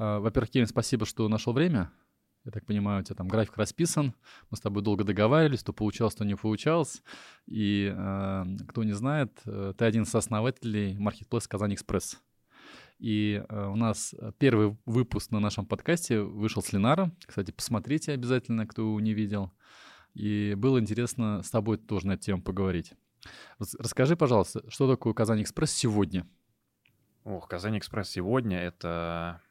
А, во-первых, Кевин, спасибо, что нашел время. Я так понимаю, у тебя там график расписан. Мы с тобой долго договаривались, то получалось, то не получалось. И э, кто не знает, э, ты один из основателей маркетплейса Казань Экспресс. И э, у нас первый выпуск на нашем подкасте вышел с Ленаром. Кстати, посмотрите обязательно, кто не видел. И было интересно с тобой тоже на эту тему поговорить. Расскажи, пожалуйста, что такое Казань Экспресс сегодня? Ох, Казань Экспресс сегодня — это...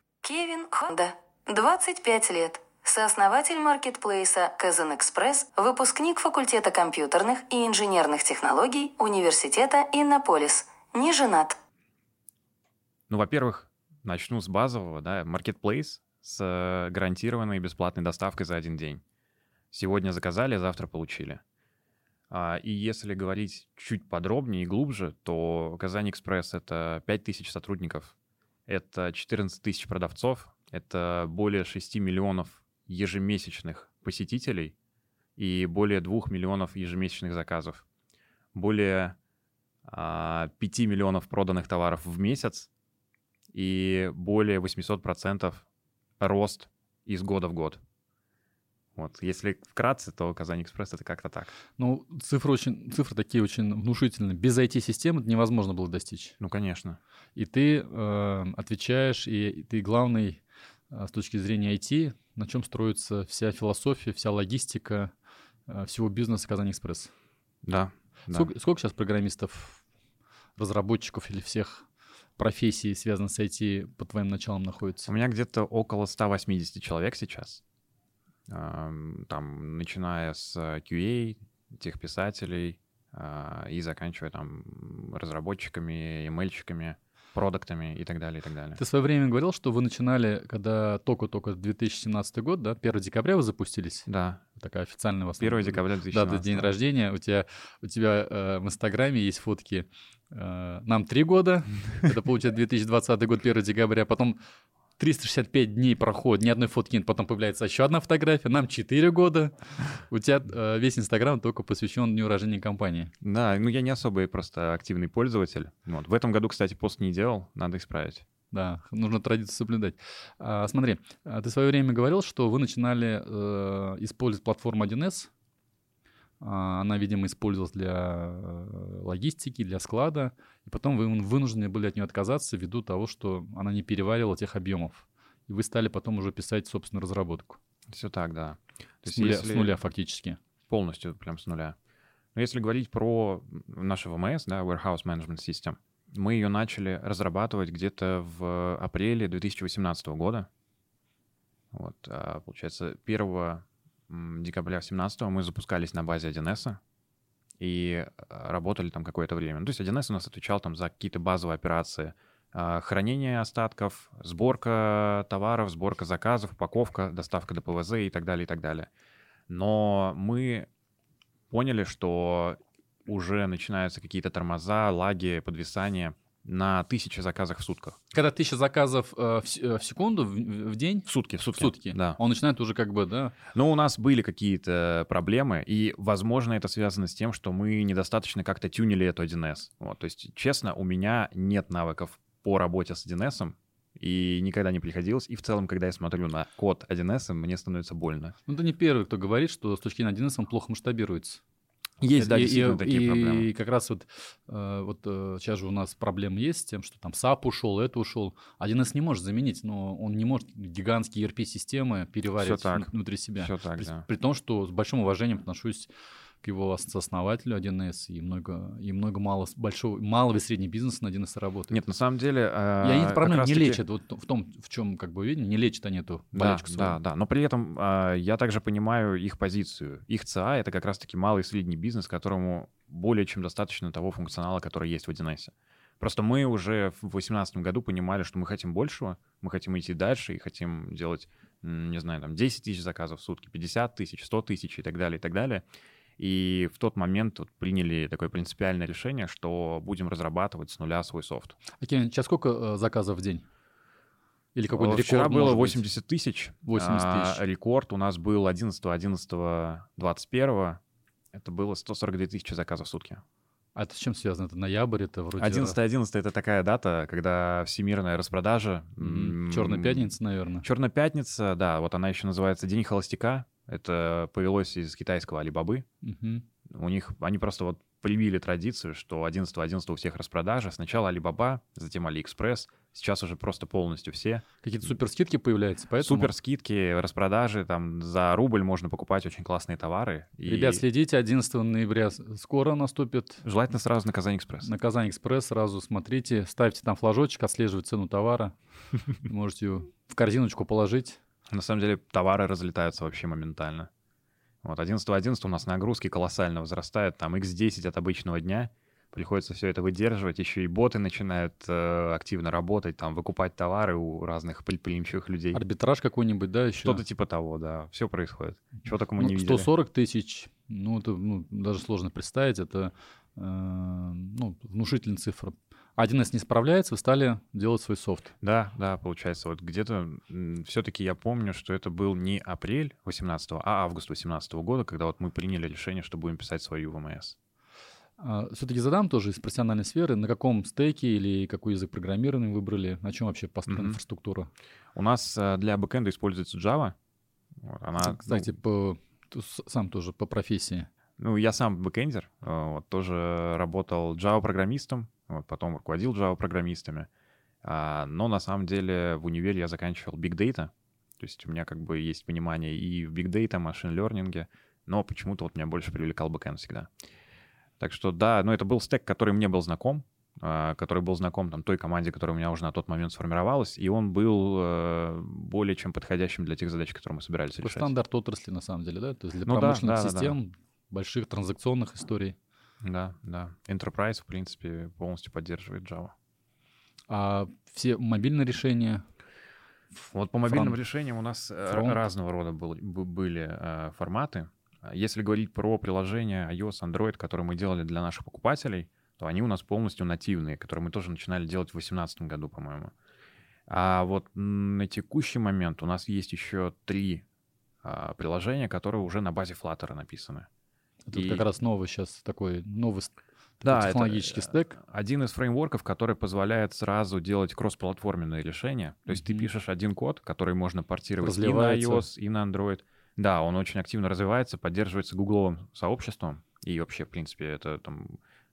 Хонда, 25 лет, сооснователь маркетплейса Казан Экспресс, выпускник факультета компьютерных и инженерных технологий Университета Иннополис, не женат. Ну, во-первых, начну с базового, да, маркетплейс с гарантированной бесплатной доставкой за один день. Сегодня заказали, завтра получили. А, и если говорить чуть подробнее и глубже, то Казань Экспресс — это 5000 сотрудников, это 14 тысяч продавцов, это более 6 миллионов ежемесячных посетителей и более 2 миллионов ежемесячных заказов, более 5 а, миллионов проданных товаров в месяц и более 800% рост из года в год. Вот. Если вкратце, то Казань Экспресс это как-то так. Ну, цифры, очень, цифры такие очень внушительные. Без IT-системы это невозможно было достичь. Ну, конечно. И ты э, отвечаешь, и ты главный э, с точки зрения IT, на чем строится вся философия, вся логистика э, всего бизнеса Казань Экспресс. Да. Сколько, да. сколько сейчас программистов, разработчиков или всех профессий, связанных с IT, по твоим началам находится? У меня где-то около 180 человек сейчас там, начиная с QA, тех писателей а, и заканчивая там разработчиками, email продуктами и так далее, и так далее. Ты в свое время говорил, что вы начинали, когда только-только 2017 год, да, 1 декабря вы запустились? Да. Такая официальная у вас. 1 декабря 2017. Да, день рождения. У тебя, у тебя э, в Инстаграме есть фотки э, нам три года, это получается 2020 год, 1 декабря, потом 365 дней проходит, ни одной фотки нет, потом появляется еще одна фотография, нам 4 года. У тебя э, весь Инстаграм только посвящен дню рождения компании. Да, ну я не особый просто активный пользователь. Вот. В этом году, кстати, пост не делал, надо исправить. Да, нужно традицию соблюдать. А, смотри, а ты в свое время говорил, что вы начинали э, использовать платформу 1С. А, она, видимо, использовалась для э, логистики, для склада. И потом вы вынуждены были от нее отказаться ввиду того, что она не переваривала тех объемов. И вы стали потом уже писать собственную разработку. Все так, да. То с, нуля, если... с нуля фактически. Полностью, прям с нуля. Но если говорить про нашу ВМС, да, Warehouse Management System, мы ее начали разрабатывать где-то в апреле 2018 года. Вот, а, получается, 1 декабря 2017 мы запускались на базе 1С и э, работали там какое-то время. Ну, то есть 1С у нас отвечал там за какие-то базовые операции. А, хранение остатков, сборка товаров, сборка заказов, упаковка, доставка до ПВЗ и так далее, и так далее. Но мы поняли, что уже начинаются какие-то тормоза, лаги, подвисания — на тысячи заказов в сутках. Когда тысяча заказов э, в, э, в секунду, в, в день? В сутки, в сутки. В сутки, да. Он начинает уже как бы, да? Но у нас были какие-то проблемы, и, возможно, это связано с тем, что мы недостаточно как-то тюнили эту 1С. Вот, то есть, честно, у меня нет навыков по работе с 1С, и никогда не приходилось. И в целом, когда я смотрю на код 1С, мне становится больно. Ну, ты не первый, кто говорит, что с точки зрения 1С он плохо масштабируется. Есть, да, и, и, такие и, проблемы. И как раз вот, э, вот э, сейчас же у нас проблемы есть с тем, что там SAP ушел, это ушел. 1С не может заменить, но он не может гигантские ERP-системы переваривать внутри себя. Все так, при, да. при том, что с большим уважением отношусь к его основателю 1С, и много, и много мало, большого, малого и среднего бизнеса на 1С работает. Нет, на самом деле... Э, и они проблемы не таки... лечат, вот в том, в чем, как бы, видно, не лечат они эту болячку да, свою. Да, да, но при этом э, я также понимаю их позицию. Их ЦА — это как раз-таки малый и средний бизнес, которому более чем достаточно того функционала, который есть в 1С. Просто мы уже в 2018 году понимали, что мы хотим большего, мы хотим идти дальше и хотим делать, не знаю, там 10 тысяч заказов в сутки, 50 тысяч, 100 тысяч и так далее, и так далее. И в тот момент вот приняли такое принципиальное решение, что будем разрабатывать с нуля свой софт. А сейчас сколько э, заказов в день? Или какой-то рекорд? Вчера было 80 тысяч. 80 а, тысяч. А, рекорд у нас был 11, 11, 21. Это было 142 тысячи заказов в сутки. А это с чем связано? Это ноябрь, это вроде... 11-11 это такая дата, когда всемирная распродажа. Черная пятница, наверное. Черная пятница, да, вот она еще называется День холостяка. Это повелось из китайского Алибабы. Мгм. У них, они просто вот привили традицию, что 11-11 у всех распродажа. Сначала Алибаба, затем Алиэкспресс. Сейчас уже просто полностью все. Какие-то супер скидки появляются, поэтому... Супер скидки, распродажи, там за рубль можно покупать очень классные товары. И Ребят, следите, 11 ноября скоро наступит. Желательно сразу на Казань Экспресс. На Казань Экспресс сразу смотрите, ставьте там флажочек, отслеживать цену товара. Можете ее в корзиночку положить. На самом деле товары разлетаются вообще моментально. Вот 11-11 у нас нагрузки колоссально возрастают, там x10 от обычного дня. Приходится все это выдерживать, еще и боты начинают э, активно работать, там выкупать товары у разных предприимчивых людей. Арбитраж какой-нибудь, да, еще? Что-то типа того, да. Все происходит. Чего мы Ну, не видели. 140 тысяч, ну, это ну, даже сложно представить, это э, ну, внушительная цифра. 1С не справляется, вы стали делать свой софт. Да, да, получается, вот где-то все-таки я помню, что это был не апрель 18 а август 18 года, когда вот мы приняли решение, что будем писать свою ВМС. Все-таки А, задам тоже из профессиональной сферы, на каком стеке или какой язык программирования выбрали, на чем вообще построена Мгм. инфраструктура? У нас э, для бэкэнда используется Java. Вот, Она, ну, Кстати, по, ты- с- сам тоже по профессии. Ну, я сам бэкэндер, э, вот, тоже работал Java-программистом, вот, потом руководил Java-программистами. А, но на самом деле в универе я заканчивал Big Data, то есть у меня как бы есть понимание и в Big Data, machine learning е, но почему-то вот меня больше привлекал бэкэнд всегда. Так что да, но это был стек, который мне был знаком, а, который был знаком там той команде, которая у меня уже на тот момент сформировалась, и он был э, более чем подходящим для тех задач, которые мы собирались решать. стандарт отрасли, на самом деле, да? То есть для Ну да, промышленных да, да, да. систем, больших транзакционных историй. Да, да. Enterprise, в принципе, полностью поддерживает Java. А все мобильные решения, Вот по мобильным Фронт. решениям у нас э, Фронт. разного рода был- были э, форматы. Если говорить про приложения iOS, Android, которые мы делали для наших покупателей, то они у нас полностью нативные, которые мы тоже начинали делать в 2018 году, по-моему. А вот на текущий момент у нас есть еще три а, приложения, которые уже на базе Flutter написаны. Это И- как раз новый сейчас такой новый Да, это, технологический э, стек. Один из фреймворков, который позволяет сразу делать кроссплатформенные решения. То есть ты Мгм. пишешь один код, который можно портировать и на iOS, и на Android. Да, он очень активно развивается, поддерживается гугловым сообществом. И вообще, в принципе, это там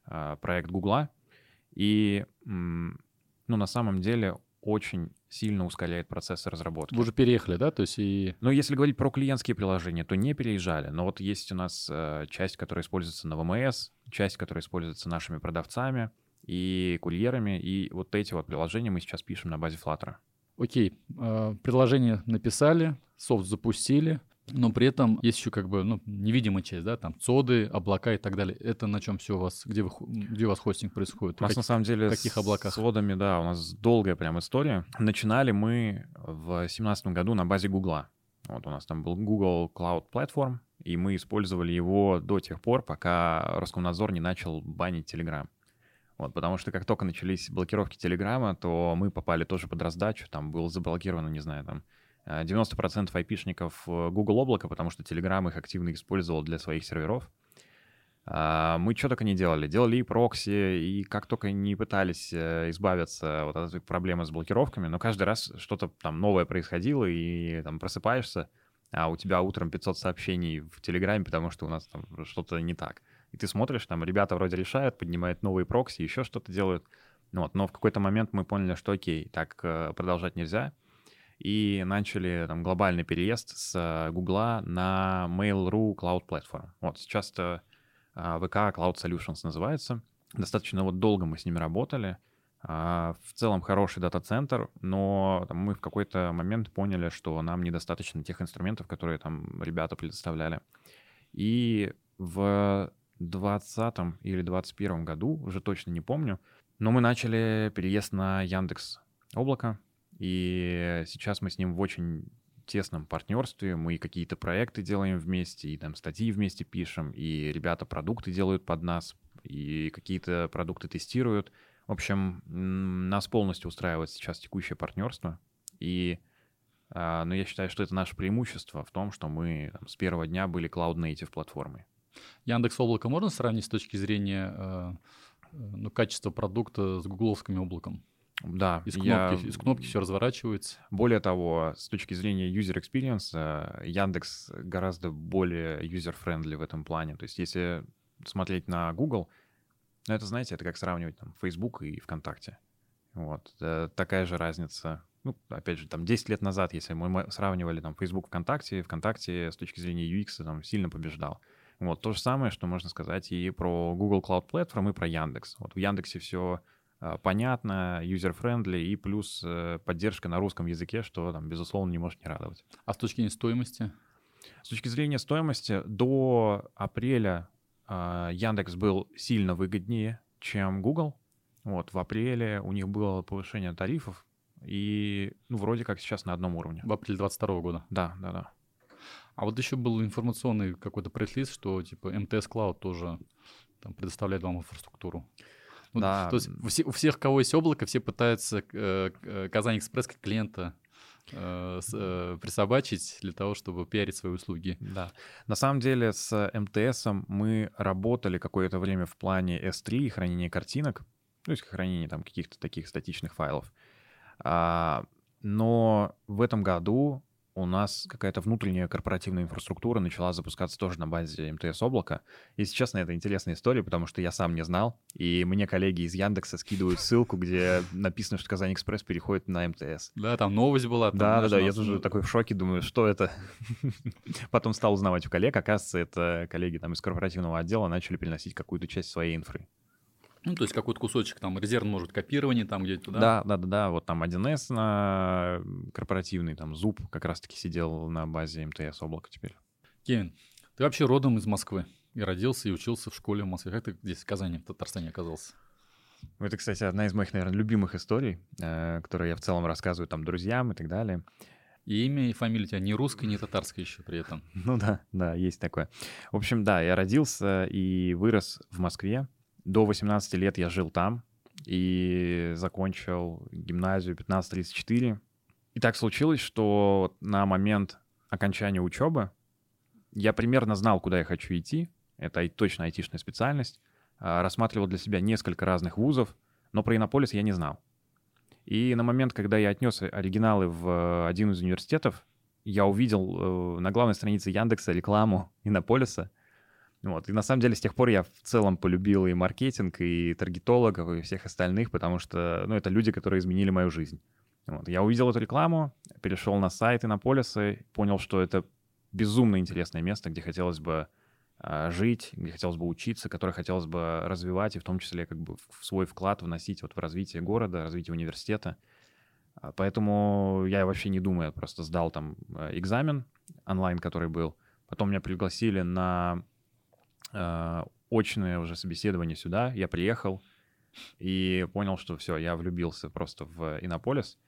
а, проект Гугла. И, ну, на самом деле, очень сильно ускоряет процессы разработки. Вы уже переехали, да? То есть и Но если говорить про клиентские приложения, то не переезжали. Но вот есть у нас э, часть, которая используется на ВМС, часть, которая используется нашими продавцами и курьерами. И вот эти вот приложения мы сейчас пишем на базе Flutter. Окей, э, приложение написали, софт запустили, но при этом есть еще как бы ну, невидимая часть, да, там цоды, облака и так далее. Это на чем все у вас, где, вы, где у вас хостинг происходит? У нас Как- на самом деле в каких с облаках? сводами, да, у нас долгая прям история. Начинали мы в 2017 году на базе Гугла. Вот у нас там был Google Cloud Platform, и мы использовали его до тех пор, пока Роскомнадзор не начал банить Telegram. Вот, потому что как только начались блокировки Телеграма, то мы попали тоже под раздачу. Там было заблокировано, не знаю, там 90% айпишников э, Google облака, потому что Telegram их активно использовал для своих серверов. А, Мы что только не делали. Делали и прокси, и как только не пытались э, избавиться вот от этой проблемы с блокировками, но каждый раз что-то там новое происходило, и там просыпаешься, а у тебя утром 500 сообщений в Телеграме, потому что у нас там что-то не так. И ты смотришь, там ребята вроде решают, поднимают новые прокси, еще что-то делают. Ну Вот. Но в какой-то момент мы поняли, что окей, так э, продолжать нельзя. И начали там глобальный переезд с Гугла на Mail.ru Cloud Platform. Вот сейчас это а, ВК Cloud Solutions называется. Достаточно вот долго мы с ними работали. А, В целом хороший дата-центр, но там мы в какой-то момент поняли, что нам недостаточно тех инструментов, которые там ребята предоставляли. И в 2020 или 2021 году, уже точно не помню, но мы начали переезд на Яндекс Облако, и сейчас мы с ним в очень тесном партнерстве, мы какие-то проекты делаем вместе, и там статьи вместе пишем, и ребята продукты делают под нас, и какие-то продукты тестируют. В общем, нас полностью устраивает сейчас текущее партнерство, и а, но я считаю, что это наше преимущество в том, что мы там, с первого дня были cloud-native платформой. Яндекс Облако можно сравнить с точки зрения э, ну, качества продукта с гугловским облаком? Да, из кнопки, я... из кнопки все разворачивается. Более того, с точки зрения user experience, Яндекс гораздо более user-friendly в этом плане. То есть если смотреть на Google, ну, это, знаете, это как сравнивать там Facebook и ВКонтакте. Вот. Это такая же разница. Ну, опять же, там 10 лет назад, если мы сравнивали там Facebook, ВКонтакте, ВКонтакте с точки зрения UX там сильно побеждал. Вот то же самое, что можно сказать и про Google Cloud Platform, и про Яндекс. Вот в Яндексе все а, понятно, user-friendly и плюс э, поддержка на русском языке, что там, безусловно, не может не радовать. А с точки зрения стоимости? С точки зрения стоимости, до апреля э, Яндекс был сильно выгоднее, чем Google. Вот, в апреле у них было повышение тарифов, и ну, вроде как сейчас на одном уровне. В апреле 22 года? Да, да, да. А вот еще был информационный какой-то пресс что типа МТС Cloud тоже там, предоставляет вам инфраструктуру. Ну, да. То есть у, все, у всех, кого есть облако, все пытаются э, Казань Экспресс как клиента э, с, э, присобачить для того, чтобы пиарить свои услуги. Да. На самом деле с МТС мы работали какое-то время в плане S3 хранения картинок, то есть хранение там каких-то таких статичных файлов. А, но в этом году у нас какая-то внутренняя корпоративная инфраструктура начала запускаться тоже на базе МТС облака. Если честно, это интересная история, потому что я сам не знал, и мне коллеги из Яндекса скидывают ссылку, где написано, что Казань Экспресс переходит на МТС. Да, там новость была. Там, да, да, да, я тоже такой в шоке, думаю, что это? Потом стал узнавать у коллег, оказывается, это коллеги там из корпоративного отдела начали переносить какую-то часть своей инфры. Ну, то есть какой-то кусочек там резерв может копирование там где-то, да? Да, да, да, да. Вот там 1С на корпоративный, там Зуб как раз-таки сидел на базе МТС облака теперь. Кевин, ты вообще родом из Москвы и родился и учился в школе в Москве. Как ты здесь в Казани, в Татарстане оказался? Это, кстати, одна из моих, наверное, любимых историй, э, которые я в целом рассказываю там друзьям и так далее. И имя и фамилия у тебя не русская, не татарская еще при этом. Ну да, да, есть такое. В общем, да, я родился и вырос в Москве. До 18 лет я жил там и закончил гимназию 1534. И так случилось, что на момент окончания учебы я примерно знал, куда я хочу идти. Это точно айтишная специальность. А, рассматривал для себя несколько разных вузов, но про Иннополис я не знал. И на момент, когда я отнес оригиналы в один из университетов, я увидел э, на главной странице Яндекса рекламу Иннополиса — вот. И на самом деле с тех пор я в целом полюбил и маркетинг, и таргетологов, и всех остальных, потому что ну, это люди, которые изменили мою жизнь. Вот. Я увидел эту рекламу, перешел на сайт и на полисы, понял, что это безумно интересное место, где хотелось бы а, жить, где хотелось бы учиться, которое хотелось бы развивать, и в том числе как бы в свой вклад вносить вот в развитие города, развитие университета. А, поэтому я вообще не думаю, просто сдал там а, экзамен онлайн, который был. Потом меня пригласили на э, очное уже собеседование сюда. Я приехал и понял, что все, я влюбился просто в Иннополис.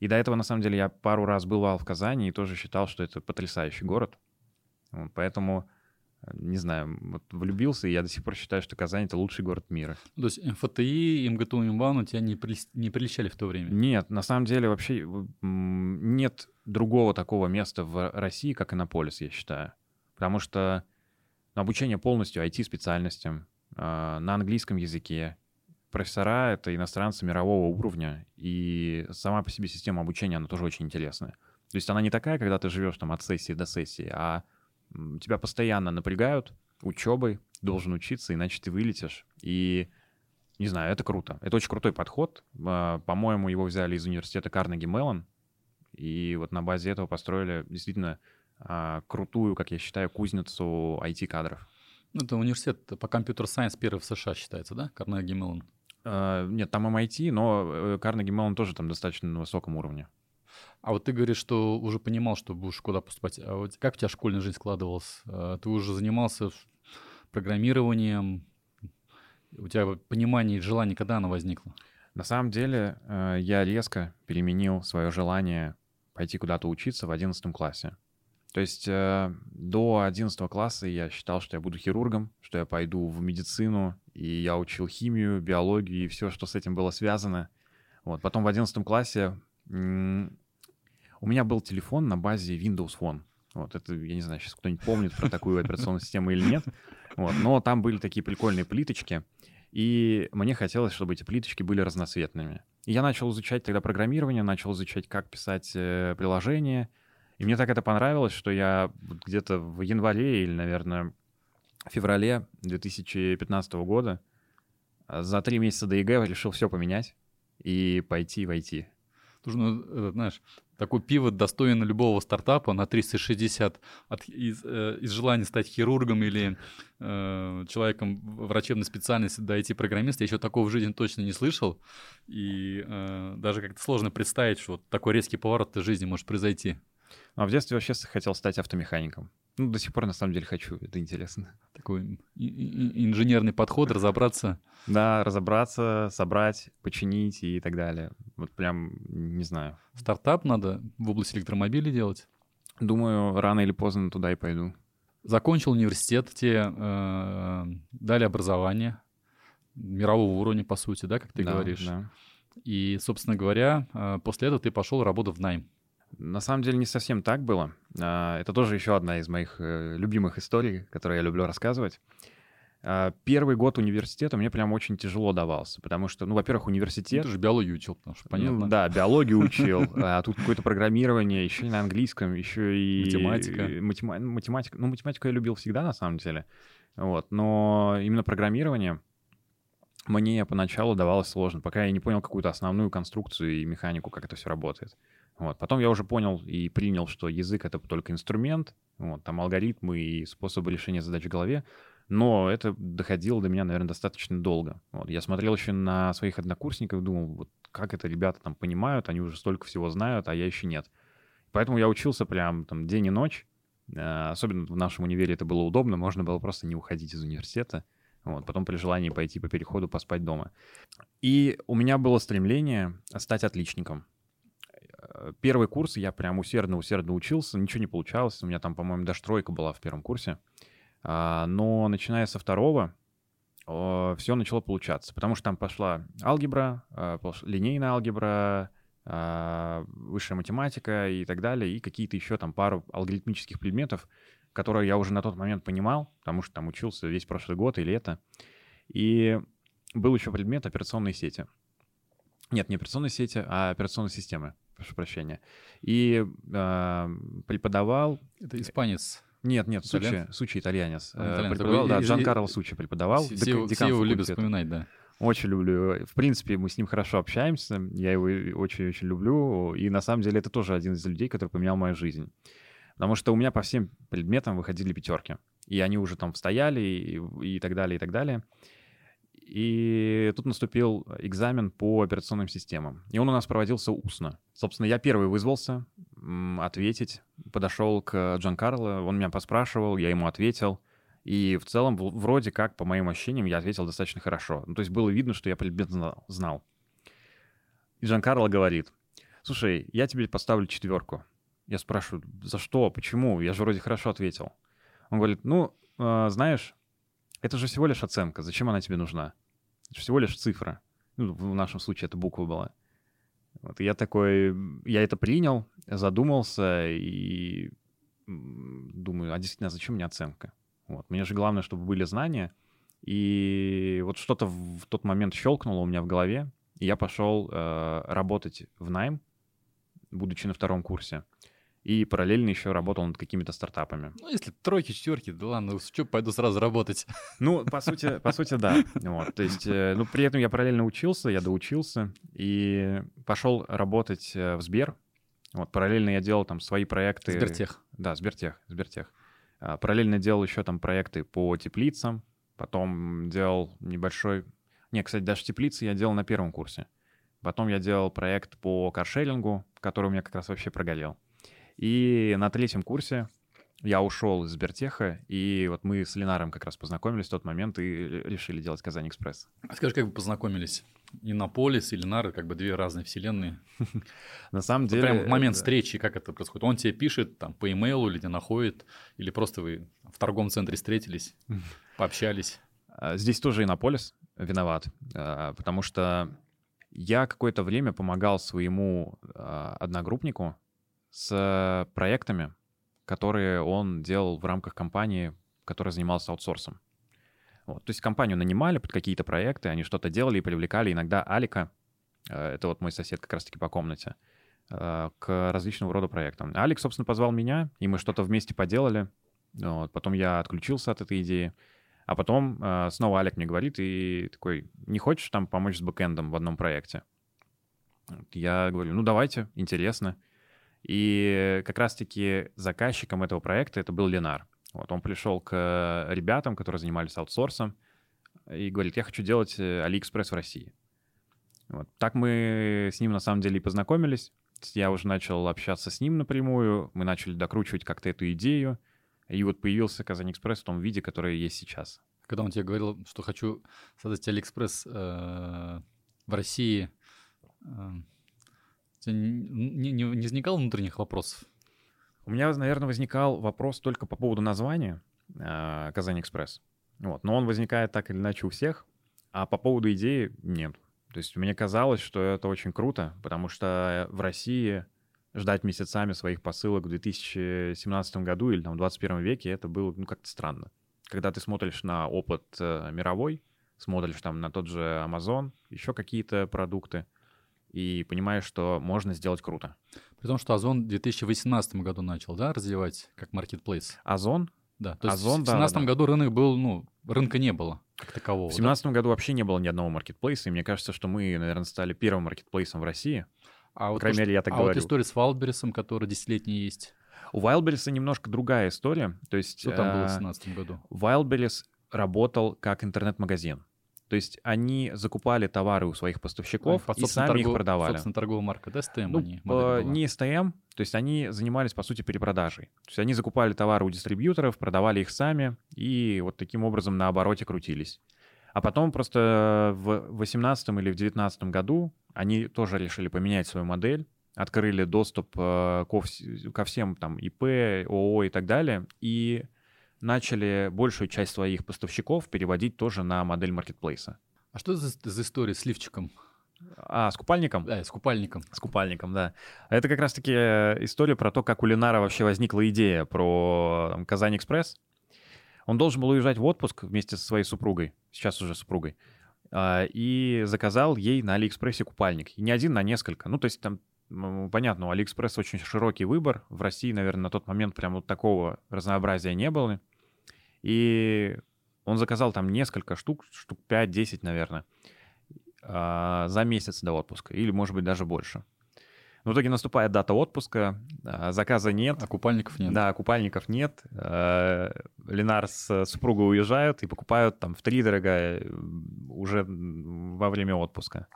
И до этого, на самом деле, я пару раз бывал в Казани и тоже считал, что это потрясающий город. Поэтому, не знаю, вот влюбился, и я до сих пор считаю, что Казань — это лучший город мира. То есть МФТИ, МГТУ, МБАН у тебя не, при, не приличали в то время? Нет, на самом деле вообще нет другого такого места в России, как Иннополис, я считаю. Потому что обучение полностью IT-специальностям а, на английском языке. Профессора — это иностранцы мирового уровня, и сама по себе система обучения, она тоже очень интересная. То есть она не такая, когда ты живешь там от сессии до сессии, а тебя постоянно напрягают учебой, должен учиться, иначе ты вылетишь. И не знаю, это круто. Это очень крутой подход. А, по-моему, его взяли из университета Карнеги Меллон, и вот на базе этого построили действительно крутую, как я считаю, кузницу IT-кадров. Ну, это университет по компьютер-сайенс первый в США считается, да? Карнеги Меллон. Uh, нет, там MIT, но Карнеги Меллон тоже там достаточно на высоком уровне. А вот ты говоришь, что уже понимал, что будешь куда поступать. А вот как у тебя школьная жизнь складывалась? А, ты уже занимался программированием? У тебя понимание и желание, когда оно возникло? На самом деле э, я резко переменил свое желание пойти куда-то учиться в 11 классе. То есть э, до 11 класса я считал, что я буду хирургом, что я пойду в медицину, и я учил химию, биологию и все, что с этим было связано. Вот. Потом в 11 классе у меня был телефон на базе Windows Phone. Вот это, я не знаю, сейчас кто-нибудь помнит про такую операционную систему или нет. Вот. Но там были такие прикольные плиточки, и мне хотелось, чтобы эти плиточки были разноцветными. И я начал изучать тогда программирование, начал изучать, как писать э, приложения. И мне так это понравилось, что я где-то в январе или, наверное, феврале 2015 года а, за три месяца до ЕГЭ решил все поменять и пойти в IT. Слушай, ну, это, знаешь, такой пивот достоин любого стартапа на 360 от, из, э, из желания стать хирургом или э, человеком врачебной специальности до IT-программиста. Я еще такого в жизни точно не слышал. И э, даже как-то сложно представить, что вот такой резкий поворот в жизни может произойти. Ну, а в детстве вообще хотел стать автомехаником. Ну, до сих пор на самом деле хочу, это интересно. Такой инженерный подход, разобраться. Да, разобраться, собрать, починить и так далее. Вот прям, не знаю. Стартап надо в области электромобилей делать? Думаю, рано или поздно туда и пойду. Закончил университет, тебе э, дали образование мирового уровня, по сути, да, как ты да, говоришь. Да. И, собственно говоря, э, после этого ты пошел работать в найм. На самом деле не совсем так было. А, это тоже еще одна из моих э, любимых историй, которые я люблю рассказывать. А, первый год университета мне прям очень тяжело давался, потому что, ну, во-первых, университет... Ну, ты же биологию учил, потому что понятно. Ну, да, биологию учил, а тут какое-то программирование, еще и на английском, еще и... Математика. Матема... Ну, математика. Ну, математику я любил всегда, на самом деле. Вот, но именно программирование мне поначалу давалось сложно, пока я не понял какую-то основную конструкцию и механику, как это все работает. Вот. Потом я уже понял и принял, что язык — это только инструмент, вот, там алгоритмы и способы решения задач в голове, но это доходило до меня, наверное, достаточно долго. Вот. Я смотрел еще на своих однокурсников, думал, вот как это ребята там понимают, они уже столько всего знают, а я еще нет. Поэтому я учился прям там день и ночь, э, особенно в нашем универе это было удобно, можно было просто не уходить из университета, вот, потом при желании пойти по переходу поспать дома. И у меня было стремление стать отличником. Э, первый курс я прям усердно-усердно учился, ничего не получалось. У меня там, по-моему, даже тройка была в первом курсе. А, но начиная со второго, все начало получаться, потому что там пошла алгебра, а, линейная алгебра, а, высшая математика и так далее, и какие-то еще там пару алгоритмических предметов, которые я уже на тот момент понимал, потому что там учился весь прошлый год и лето. И был еще предмет операционной сети. Нет, не операционной сети, а операционной системы прошу прощения. И э, преподавал... Это испанец. Нет, нет, Сучи, Сучи итальянец. Итальянец. Преподавал, да, Джан Карло Сучи преподавал. Все, все его любят вспоминать, да. Очень люблю. В принципе, мы с ним хорошо общаемся. Я его очень-очень люблю. И на самом деле это тоже один из людей, который поменял мою жизнь. Потому что у меня по всем предметам выходили пятерки. И они уже там стояли и, и так далее, и так далее. И тут наступил экзамен по операционным системам. И он у нас проводился устно. Собственно, я первый вызвался ответить. Подошел к Джан Карло, он меня поспрашивал, я ему ответил. И в целом, вроде как, по моим ощущениям, я ответил достаточно хорошо. Ну, то есть было видно, что я предмет знал. И Джан Карло говорит, слушай, я тебе поставлю четверку. Я спрашиваю, за что, почему? Я же вроде хорошо ответил. Он говорит, ну, э, знаешь, это же всего лишь оценка. Зачем она тебе нужна? Это всего лишь цифра. Ну, в нашем случае это буква была. Вот, я такой, я это принял, задумался и думаю, а действительно, зачем мне оценка? Вот, мне же главное, чтобы были знания. И вот что-то в тот момент щелкнуло у меня в голове, и я пошел э, работать в найм, будучи на втором курсе и параллельно еще работал над какими-то стартапами. Ну, если тройки, четверки, да ладно, что, пойду сразу работать. Ну, по сути, по сути, да. Вот, то есть, э, ну, при этом я параллельно учился, я доучился и пошел работать э, в Сбер. Вот, параллельно я делал там свои проекты. Сбертех. Да, Сбертех, Сбертех. А, параллельно делал еще там проекты по теплицам, потом делал небольшой... Не, кстати, даже теплицы я делал на первом курсе. Потом я делал проект по каршерингу, который у меня как раз вообще прогорел. И на третьем курсе я ушел из Сбертеха, и вот мы с Ленаром как раз познакомились в тот момент и решили делать Казань Экспресс. А скажи, как вы познакомились? Иннополис и Ленар — как бы две разные вселенные. На самом деле... Прям момент встречи, как это происходит? Он тебе пишет там по имейлу или тебя находит, или просто вы в торговом центре встретились, пообщались? А, здесь тоже Иннополис виноват, а, потому что я какое-то время помогал своему а, одногруппнику, с проектами, которые он делал в рамках компании, которая занималась аутсорсом. Вот. То есть компанию нанимали под какие-то проекты, они что-то делали и привлекали иногда Алика, э, это вот мой сосед как раз-таки по комнате, э, к различного рода проектам. Алик, собственно, позвал меня, и мы что-то вместе поделали. Вот. Потом я отключился от этой идеи. А потом э, снова Алик мне говорит и такой, не хочешь там помочь с бэкэндом в одном проекте? Я говорю, ну давайте, интересно. И как раз-таки заказчиком этого проекта это был Ленар. Вот он пришел к ребятам, которые занимались аутсорсом, и говорит, я хочу делать э, AliExpress в России. Вот. Так мы с ним на самом деле и познакомились. Я уже начал общаться с ним напрямую, мы начали докручивать как-то эту идею, и вот появился Казань Экспресс в том виде, который есть сейчас. Когда он тебе говорил, что хочу создать Алиэкспресс э, в России, э, не, не, не возникало внутренних вопросов? У меня, наверное, возникал вопрос только по поводу названия э, Казань Экспресс. Вот. Но он возникает так или иначе у всех, а по поводу идеи нет. То есть мне казалось, что это очень круто, потому что в России ждать месяцами своих посылок в 2017 году или там, в 21 веке это было ну, как-то странно. Когда ты смотришь на опыт э, мировой, смотришь там на тот же Amazon, еще какие-то продукты — и понимаешь, что можно сделать круто. При том, что Озон в 2018 году начал, да, развивать как marketplace. Озон? Да, то есть Озон, в 2017 да, да, году рынок был, ну, рынка не было как такового. В 2017 да? году вообще не было ни одного маркетплейса, и мне кажется, что мы, наверное, стали первым маркетплейсом в России. А По вот крайней мере, я так а говорю. А вот история с Wildberries, который десятилетний есть. У Wildberries немножко другая история. То есть, Что там было в 2017 э, году? Wildberries работал как интернет-магазин. То есть они закупали товары у своих поставщиков а, и сами торгов... их продавали. Собственно, торговая марка, да, STM ну, они? Э, не STM, то есть они занимались, по сути, перепродажей. То есть они закупали товары у дистрибьюторов, продавали их сами и вот таким образом на обороте крутились. А потом просто в 2018 или в 2019 году они тоже решили поменять свою модель, открыли доступ э, ко всем там ИП, ООО и так далее, и начали большую часть своих поставщиков переводить тоже на модель маркетплейса. А что за, за история с лифчиком? А, с купальником? Да, с купальником. С купальником, да. Это как раз-таки э, история про то, как у Ленара вообще возникла идея про там, Казань-Экспресс. Он должен был уезжать в отпуск вместе со своей супругой, сейчас уже супругой, а, и заказал ей на Алиэкспрессе купальник. И не один, на несколько. Ну, то есть там понятно, у Алиэкспресс очень широкий выбор. В России, наверное, на тот момент прям вот такого разнообразия не было. И он заказал там несколько штук, штук 5-10, наверное, а, за месяц до отпуска, или, может быть, даже больше. В итоге наступает дата отпуска, а, заказа нет. А купальников нет. Да, купальников нет. А, Ленар с супругой уезжают и покупают там в три дорога уже во время отпуска.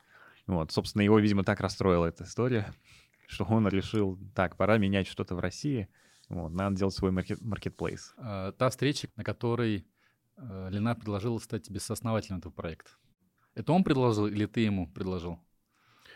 Вот, собственно, его, видимо, так расстроила эта история, что он решил, так, пора менять что-то в России — вот, надо делать свой маркет, маркетплейс. А, та встреча, на которой э, Ленар предложил стать тебе сооснователем этого проекта. Это он предложил или ты ему предложил?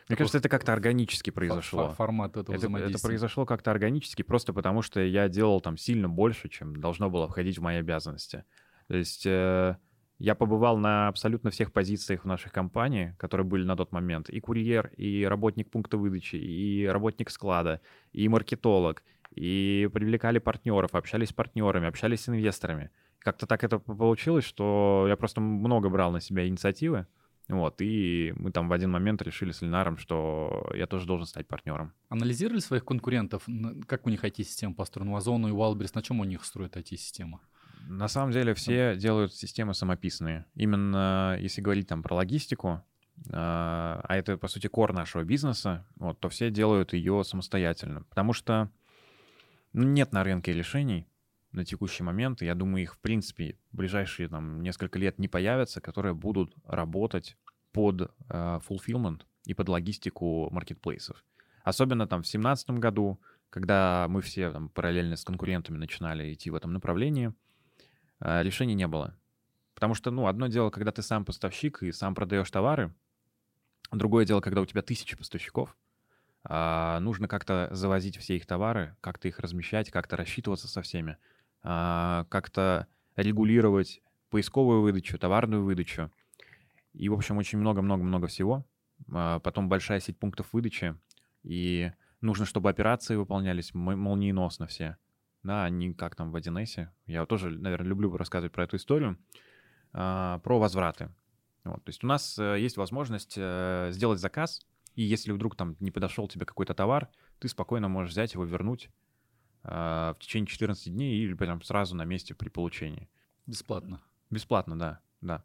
Мне Такой кажется, это как-то органически произошло. Формат этого это, это произошло как-то органически, просто потому что я делал там сильно больше, чем должно было входить в мои обязанности. То есть э, я побывал на абсолютно всех позициях в нашей компании, которые были на тот момент. И курьер, и работник пункта выдачи, и работник склада, и маркетолог, и привлекали партнеров, общались с партнерами, общались с инвесторами. Как-то так это получилось, что я просто много брал на себя инициативы, вот, и мы там в один момент решили с Ленаром, что я тоже должен стать партнером. Анализировали своих конкурентов? Как у них IT-система построена? Озону и Wildberries на чем у них строит IT-система? На самом деле все делают системы самописные. Именно если говорить там про логистику, а, а это, по сути, кор нашего бизнеса, вот, то все делают ее самостоятельно. Потому что ну, нет на рынке решений на текущий момент. Я думаю, их, в принципе, в ближайшие там, несколько лет не появятся, которые будут работать под э, fulfillment и под логистику маркетплейсов. Особенно там в 2017 году, когда мы все там, параллельно с конкурентами начинали идти в этом направлении, э, решений не было. Потому что, ну, одно дело, когда ты сам поставщик и сам продаешь товары, другое дело, когда у тебя тысячи поставщиков, а, нужно как-то завозить все их товары, как-то их размещать, как-то рассчитываться со всеми, а, как-то регулировать поисковую выдачу, товарную выдачу. И, в общем, очень много-много-много всего. А, потом большая сеть пунктов выдачи. И нужно, чтобы операции выполнялись молниеносно все. Да, не как там в 1С. Я тоже, наверное, люблю рассказывать про эту историю. про возвраты. Вот, то есть у нас э, есть возможность э, сделать заказ, и если вдруг там не подошел тебе какой-то товар, ты спокойно можешь взять его, вернуть а, в течение 14 дней или прям сразу на месте при получении. Бесплатно. Бесплатно, да. да.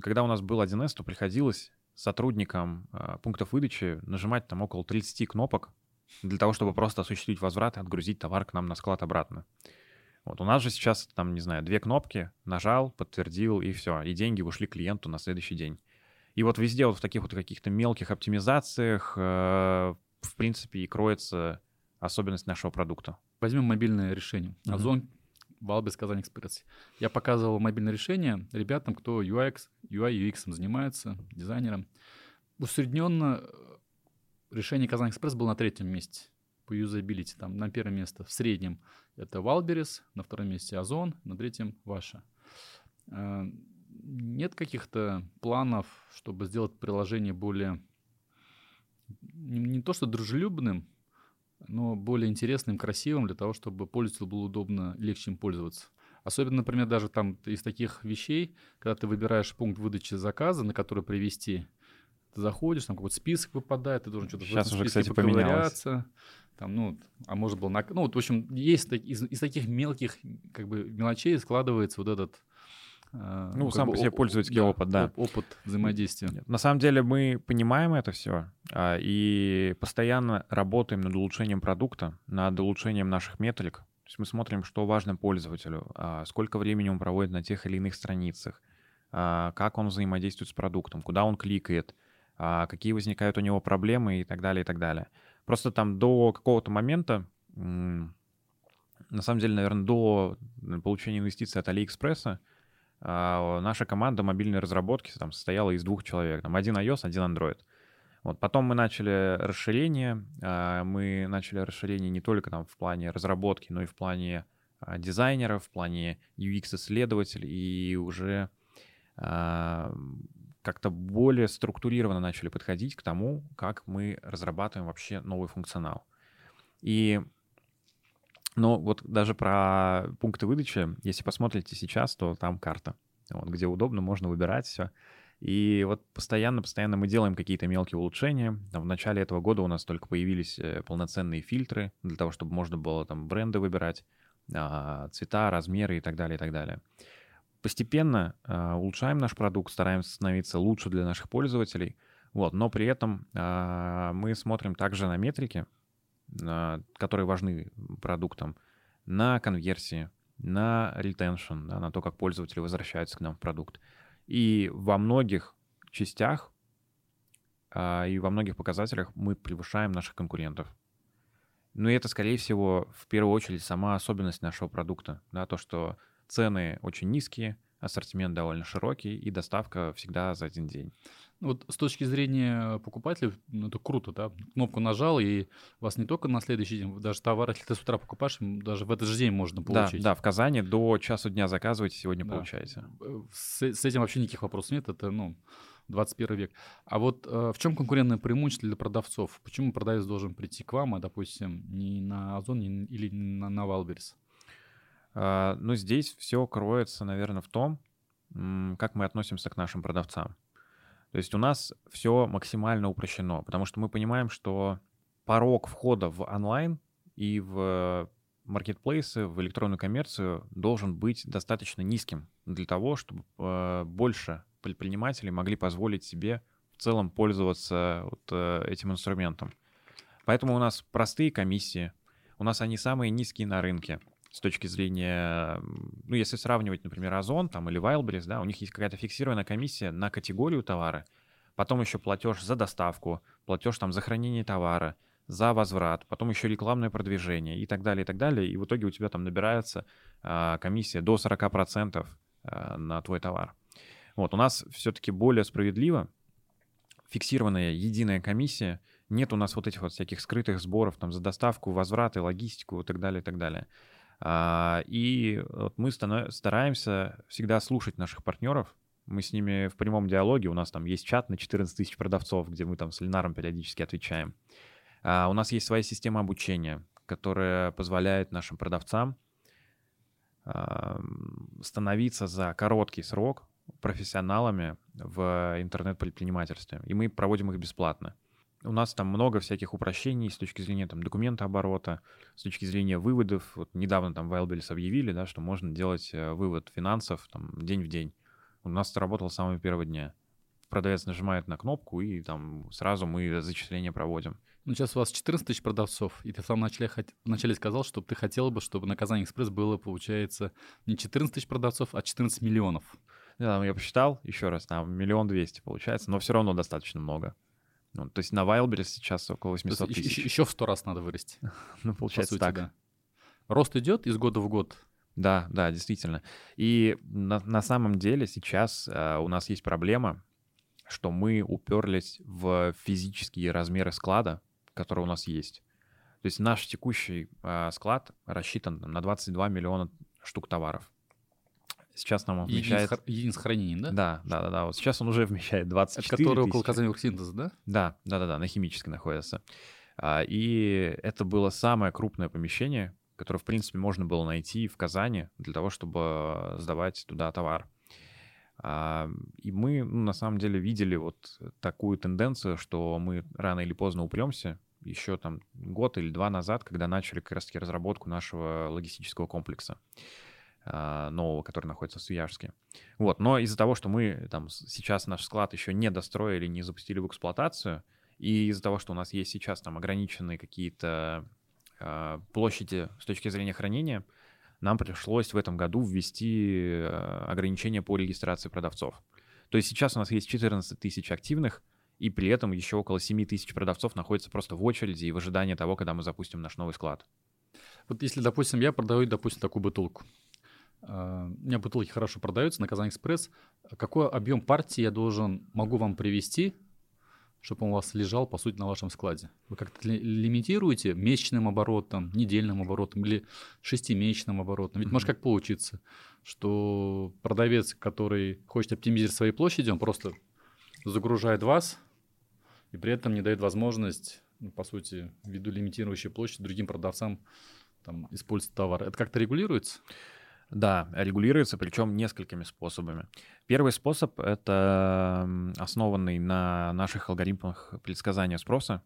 Когда у нас был 1С, то приходилось сотрудникам а, пунктов выдачи нажимать там около 30 кнопок для того, чтобы просто осуществить возврат и отгрузить товар к нам на склад обратно. Вот у нас же сейчас, там, не знаю, две кнопки, нажал, подтвердил, и все, и деньги ушли клиенту на следующий день. И вот везде вот в таких вот каких-то мелких оптимизациях, э, в принципе, и кроется особенность нашего продукта. Возьмем мобильное решение. Озон, Валбис, Казань Экспресс. Я показывал мобильное решение ребятам, кто UX, UI, UX занимается, дизайнером. Усредненно э, решение Казань Экспресс было на третьем месте по юзабилити, там на первое место в среднем это Валберис, на втором месте Озон, на третьем Ваша. Нет каких-то планов, чтобы сделать приложение более не то что дружелюбным, но более интересным, красивым для того, чтобы пользователю было удобно, легче им пользоваться. Особенно, например, даже там из таких вещей, когда ты выбираешь пункт выдачи заказа, на который привести, ты заходишь, там какой-то список выпадает, ты должен что-то Сейчас уже, кстати, поменялось. Там, ну, а может был... На... Ну, вот, в общем, есть из, из таких мелких как бы мелочей складывается вот этот ну, сам по себе пользовательский да, опыт, да. Опыт взаимодействия. Нет, на самом деле мы понимаем это все а, и постоянно работаем над улучшением продукта, над улучшением наших метрик. То есть мы смотрим, что важно пользователю, а, сколько времени он проводит на тех или иных страницах, а, как он взаимодействует с продуктом, куда он кликает, какие возникают у него проблемы и так далее, и так далее. Просто там до какого-то момента, на самом деле, наверное, до получения инвестиций от Алиэкспресса, а, наша команда мобильной разработки там состояла из двух человек. Там один iOS, один Android. Вот. Потом мы начали расширение. А, мы начали расширение не только там в плане разработки, но и в плане а, дизайнеров, в плане UX-исследователей. И уже как-то более структурированно начали подходить к тому, как мы разрабатываем вообще новый функционал. И но вот даже про пункты выдачи, если посмотрите сейчас, то там карта, вот, где удобно, можно выбирать все. И вот постоянно-постоянно мы делаем какие-то мелкие улучшения. Там, в начале этого года у нас только появились э, полноценные фильтры для того, чтобы можно было там бренды выбирать, а, цвета, размеры и так далее, и так далее. Постепенно а, улучшаем наш продукт, стараемся становиться лучше для наших пользователей, вот, но при этом а, мы смотрим также на метрики, которые важны продуктам, на конверсии, на retention, да, на то, как пользователи возвращаются к нам в продукт. И во многих частях а, и во многих показателях мы превышаем наших конкурентов. Но это, скорее всего, в первую очередь сама особенность нашего продукта. Да, то, что цены очень низкие, ассортимент довольно широкий и доставка всегда за один день. Ну, вот с точки зрения покупателя, ну, это круто, да? Кнопку нажал, и вас не только на следующий день, даже товар, если ты с утра покупаешь, даже в этот же день можно получить. Да, да в Казани до часу дня заказываете, сегодня да. получаете. Э, с, с этим вообще никаких вопросов нет, это, ну, 21 век. А вот э, в чем конкурентное преимущество для продавцов? Почему продавец должен прийти к вам, а, допустим, не на Озон не, или на, на? А, ну, здесь все кроется, наверное, в том, как мы относимся к нашим продавцам. То есть у нас все максимально упрощено, потому что мы понимаем, что порог входа в онлайн и в маркетплейсы, в электронную коммерцию должен быть достаточно низким для того, чтобы э, больше предпринимателей могли позволить себе в целом пользоваться вот э, этим инструментом. Поэтому у нас простые комиссии, у нас они самые низкие на рынке с точки зрения, ну, если сравнивать, например, Озон там или Wildberries, да, у них есть какая-то фиксированная комиссия на категорию товара, потом еще платеж за доставку, платеж там за хранение товара, за возврат, потом еще рекламное продвижение и так далее, и так далее. И в итоге у тебя там набирается а, комиссия до 40% а, на твой товар. Вот, у нас все-таки более справедливо, фиксированная единая комиссия, нет у нас вот этих вот всяких скрытых сборов там за доставку, возвраты, логистику и так далее, и так далее. А, и вот мы стараемся всегда слушать наших партнеров. Мы с ними в прямом диалоге. У нас там есть чат на 14 тысяч продавцов, где мы там с Ленаром периодически отвечаем. А, у нас есть своя система обучения, которая позволяет нашим продавцам становиться за короткий срок профессионалами в интернет-предпринимательстве, и мы проводим их бесплатно. У нас там много всяких упрощений с точки зрения там, документа оборота, с точки зрения выводов. Вот недавно там Wildberries объявили, да, что можно делать э, вывод финансов там, день в день. У нас это работало с самого первого дня. Продавец нажимает на кнопку, и там сразу мы зачисление проводим. Ну, сейчас у вас 14 тысяч продавцов, и ты в самом начале, вначале сказал, что ты хотел бы, чтобы на Казань Экспресс было, получается, не 14 тысяч продавцов, а 14 миллионов. Да, я посчитал еще раз, там миллион двести получается, но все равно достаточно много. Ну, то есть на Wildberries сейчас около 800 тысяч. Еще, в сто раз надо вырасти. ну, получается сути, так. Да. Рост идет из года в год. Да, да, действительно. И на, на самом деле сейчас э, у нас есть проблема, что мы уперлись в физические размеры склада, который у нас есть. То есть наш текущий э, склад рассчитан на 22 миллиона штук товаров. Сейчас нам он вмещает... Единиц хранения, да? Да, да, да, да. Вот сейчас он уже вмещает 24 Это который около Казани Урсинтеза, да? Да, да, да, да, на химической находится. А, и это было самое крупное помещение, которое, в принципе, можно было найти в Казани для того, чтобы сдавать туда товар. А, и мы, ну, на самом деле, видели вот такую тенденцию, что мы рано или поздно упремся, еще там год или два назад, когда начали как раз-таки разработку нашего логистического комплекса. А, нового, который находится в Свияжске. Вот, но из-за того, что мы там сейчас наш склад еще не достроили, не запустили в эксплуатацию, и из-за того, что у нас есть сейчас там ограниченные какие-то э, площади с точки зрения хранения, нам пришлось в этом году ввести э, ограничения по регистрации продавцов. То есть сейчас у нас есть 14 тысяч активных, и при этом еще около 7 тысяч продавцов находятся просто в очереди и в ожидании того, когда мы запустим наш новый склад. Вот если, допустим, я продаю, допустим, такую бутылку, а, у меня бутылки хорошо продаются на Казань Экспресс. Какой объем партии я должен, могу вам привести, чтобы он у вас лежал, по сути, на вашем складе? Вы как-то лимитируете месячным оборотом, недельным оборотом или шестимесячным оборотом? Ведь mm-hmm. может как получиться, что продавец, который хочет оптимизировать свои площади, он просто загружает вас и при этом не дает возможность, ну, по сути, ввиду лимитирующей площади другим продавцам там, использовать товар. Это как-то регулируется? Да, регулируется, причем несколькими способами. Первый способ — это основанный на наших алгоритмах предсказания спроса.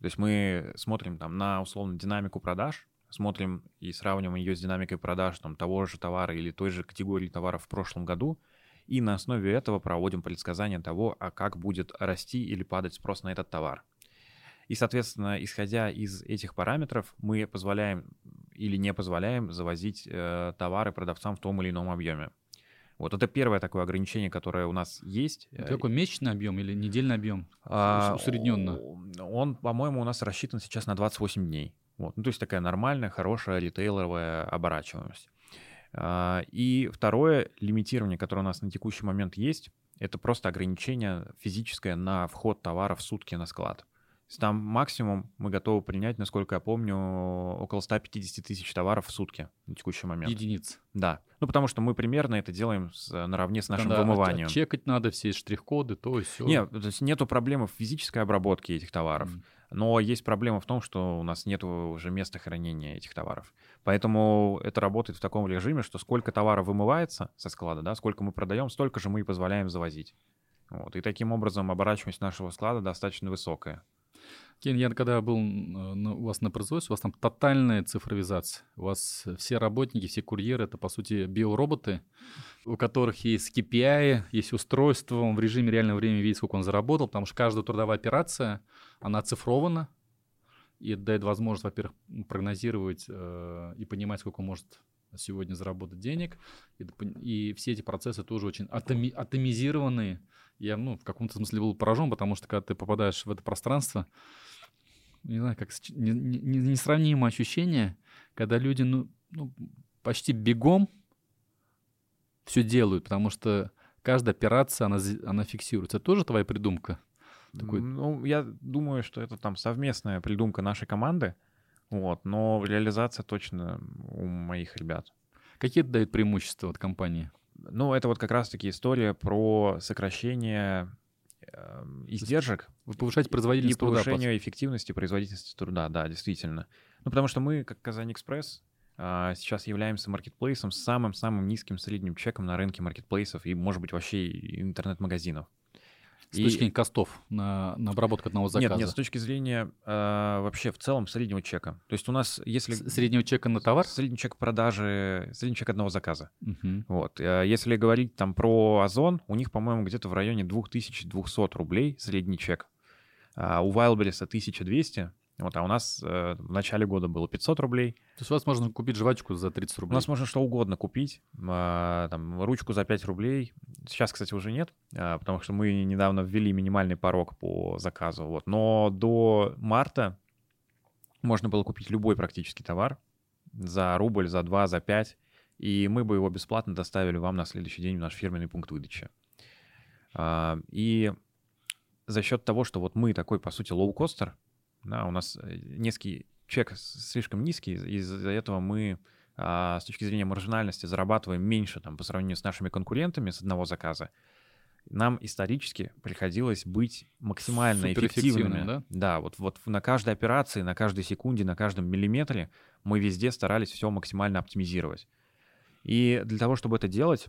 То есть мы смотрим там на условно динамику продаж, смотрим и сравниваем ее с динамикой продаж там, того же товара или той же категории товаров в прошлом году, и на основе этого проводим предсказание того, а как будет расти или падать спрос на этот товар. И, соответственно, исходя из этих параметров, мы позволяем или не позволяем завозить э, товары продавцам в том или ином объеме. Вот это первое такое ограничение, которое у нас есть. Это какой месячный объем или недельный объем? А, усредненно. Он, по-моему, у нас рассчитан сейчас на 28 дней. Вот. Ну, то есть такая нормальная, хорошая ритейловая оборачиваемость. А, и второе лимитирование, которое у нас на текущий момент есть, это просто ограничение физическое на вход товара в сутки на склад. Там максимум мы готовы принять, насколько я помню, около 150 тысяч товаров в сутки на текущий момент. Единиц. Да. Ну, потому что мы примерно это делаем с, наравне с нашим да, вымыванием. Чекать надо все штрих-коды, то и все. Нет, то есть нету проблемы в физической обработке этих товаров. Mm. Но есть проблема в том, что у нас нет уже места хранения этих товаров. Поэтому это работает в таком режиме, что сколько товара вымывается со склада, да, сколько мы продаем, столько же мы и позволяем завозить. Вот. И таким образом оборачиваемость нашего склада достаточно высокая. Кен, я когда был у вас на производстве, у вас там тотальная цифровизация. У вас все работники, все курьеры — это, по сути, биороботы, у которых есть KPI, есть устройство, он в режиме реального времени видит, сколько он заработал, потому что каждая трудовая операция, она оцифрована, и дает возможность, во-первых, прогнозировать э, и понимать, сколько он может сегодня заработать денег. И, и все эти процессы тоже очень атоми, атомизированные. Я ну, в каком-то смысле был поражен, потому что когда ты попадаешь в это пространство, не знаю, как несравнимое ощущение, когда люди ну, ну, почти бегом все делают, потому что каждая операция, она, она фиксируется. Это тоже твоя придумка? Такой... Ну, я думаю, что это там совместная придумка нашей команды, вот, но реализация точно у моих ребят. Какие это дают преимущества от компании? Ну, это вот как раз-таки история про сокращение э, издержек. Вы повышаете производительность и труда. повышение эффективности производительности труда, да, действительно. Ну, потому что мы, как Казань Экспресс, а, сейчас являемся маркетплейсом с самым-самым низким средним чеком на рынке маркетплейсов и, может быть, вообще интернет-магазинов. С точки зрения костов на, на обработку одного заказа? Нет, нет, с точки зрения э, вообще в целом среднего чека. То есть у нас, если... С среднего чека на товар? Средний чек продажи, средний чек одного заказа. Угу. Вот. Если говорить там про Озон, у них, по-моему, где-то в районе 2200 рублей средний чек. А у Wildberries 1200, вот, а у нас э, в начале года было 500 рублей. То есть у вас можно купить жвачку за 30 рублей? У нас можно что угодно купить. Э, там, ручку за 5 рублей. Сейчас, кстати, уже нет, э, потому что мы недавно ввели минимальный порог по заказу. Вот. Но до марта можно было купить любой практически товар за рубль, за 2, за 5. И мы бы его бесплатно доставили вам на следующий день в наш фирменный пункт выдачи. Э, и за счет того, что вот мы такой, по сути, лоукостер, да, у нас э, низкий чек слишком низкий, из-за этого мы а, с точки зрения маржинальности зарабатываем меньше там, по сравнению с нашими конкурентами с одного заказа. Нам исторически приходилось быть максимально эффективными. Да? да, вот, вот на каждой операции, на каждой секунде, на каждом миллиметре мы везде старались все максимально оптимизировать. И для того, чтобы это делать,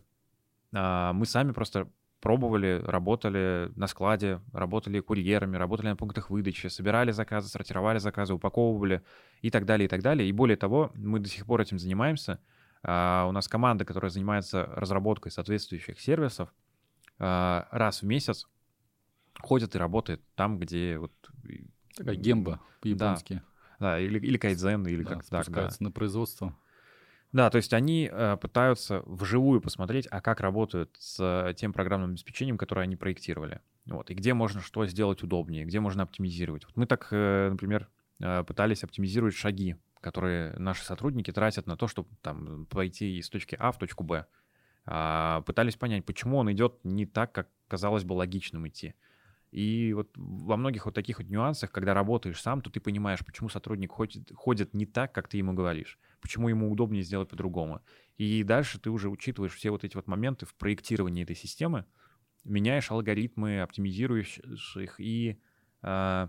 а, мы сами просто пробовали, работали на складе, работали курьерами, работали на пунктах выдачи, собирали заказы, сортировали заказы, упаковывали и так далее, и так далее. И более того, мы до сих пор этим занимаемся. Uh, у нас команда, которая занимается разработкой соответствующих сервисов, uh, раз в месяц ходит и работает там, где вот... Такая гемба по-японски. Да, да или, или кайдзен, или да, как так, да. на производство. Да, то есть они э, пытаются вживую посмотреть, а как работают с э, тем программным обеспечением, которое они проектировали. Вот, и где можно что сделать удобнее, где можно оптимизировать. Вот мы так, э, например, э, пытались оптимизировать шаги, которые наши сотрудники тратят на то, чтобы там пойти из точки А в точку Б. А, пытались понять, почему он идет не так, как казалось бы логичным идти. И вот во многих вот таких вот нюансах, когда работаешь сам, то ты понимаешь, почему сотрудник ходит, ходит не так, как ты ему говоришь, почему ему удобнее сделать по-другому. И дальше ты уже учитываешь все вот эти вот моменты в проектировании этой системы, меняешь алгоритмы, оптимизируешь их, и э,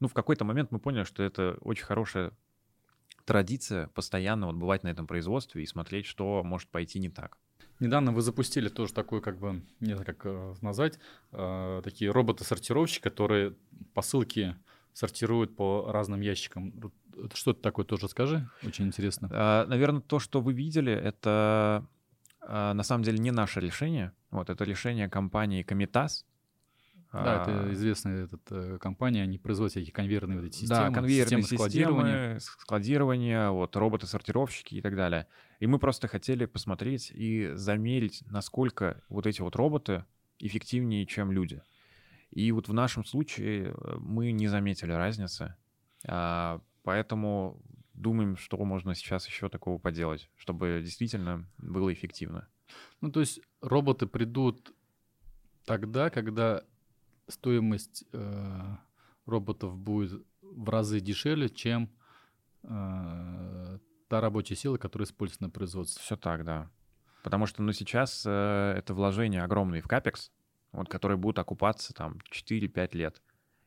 ну, в какой-то момент мы поняли, что это очень хорошая традиция постоянно вот бывать на этом производстве и смотреть, что может пойти не так. Недавно вы запустили тоже такой, как бы, не знаю, как э, назвать, э, такие роботы-сортировщики, которые посылки сортируют по разным ящикам. Что это такое, тоже скажи, очень интересно. А, наверное, то, что вы видели, это а, на самом деле не наше решение. Вот это решение компании Комитас, да, это а. известная эта э, компания, они производят всякие конвейерные вот эти системы. Да, конвейерные системы, складирования. складирования, вот, роботы-сортировщики и так далее. И мы просто хотели посмотреть и замерить, насколько вот эти вот роботы эффективнее, чем люди. И вот в нашем случае э, мы не заметили разницы, а, поэтому думаем, что можно сейчас еще такого поделать, чтобы действительно было эффективно. Ну, то есть роботы придут тогда, когда стоимость э, роботов будет в разы дешевле, чем э, та рабочая сила, которая используется на производстве. Все так, да. Потому что, ну, сейчас э, это вложение огромное в капекс, вот, которые будут окупаться там 4-5 лет.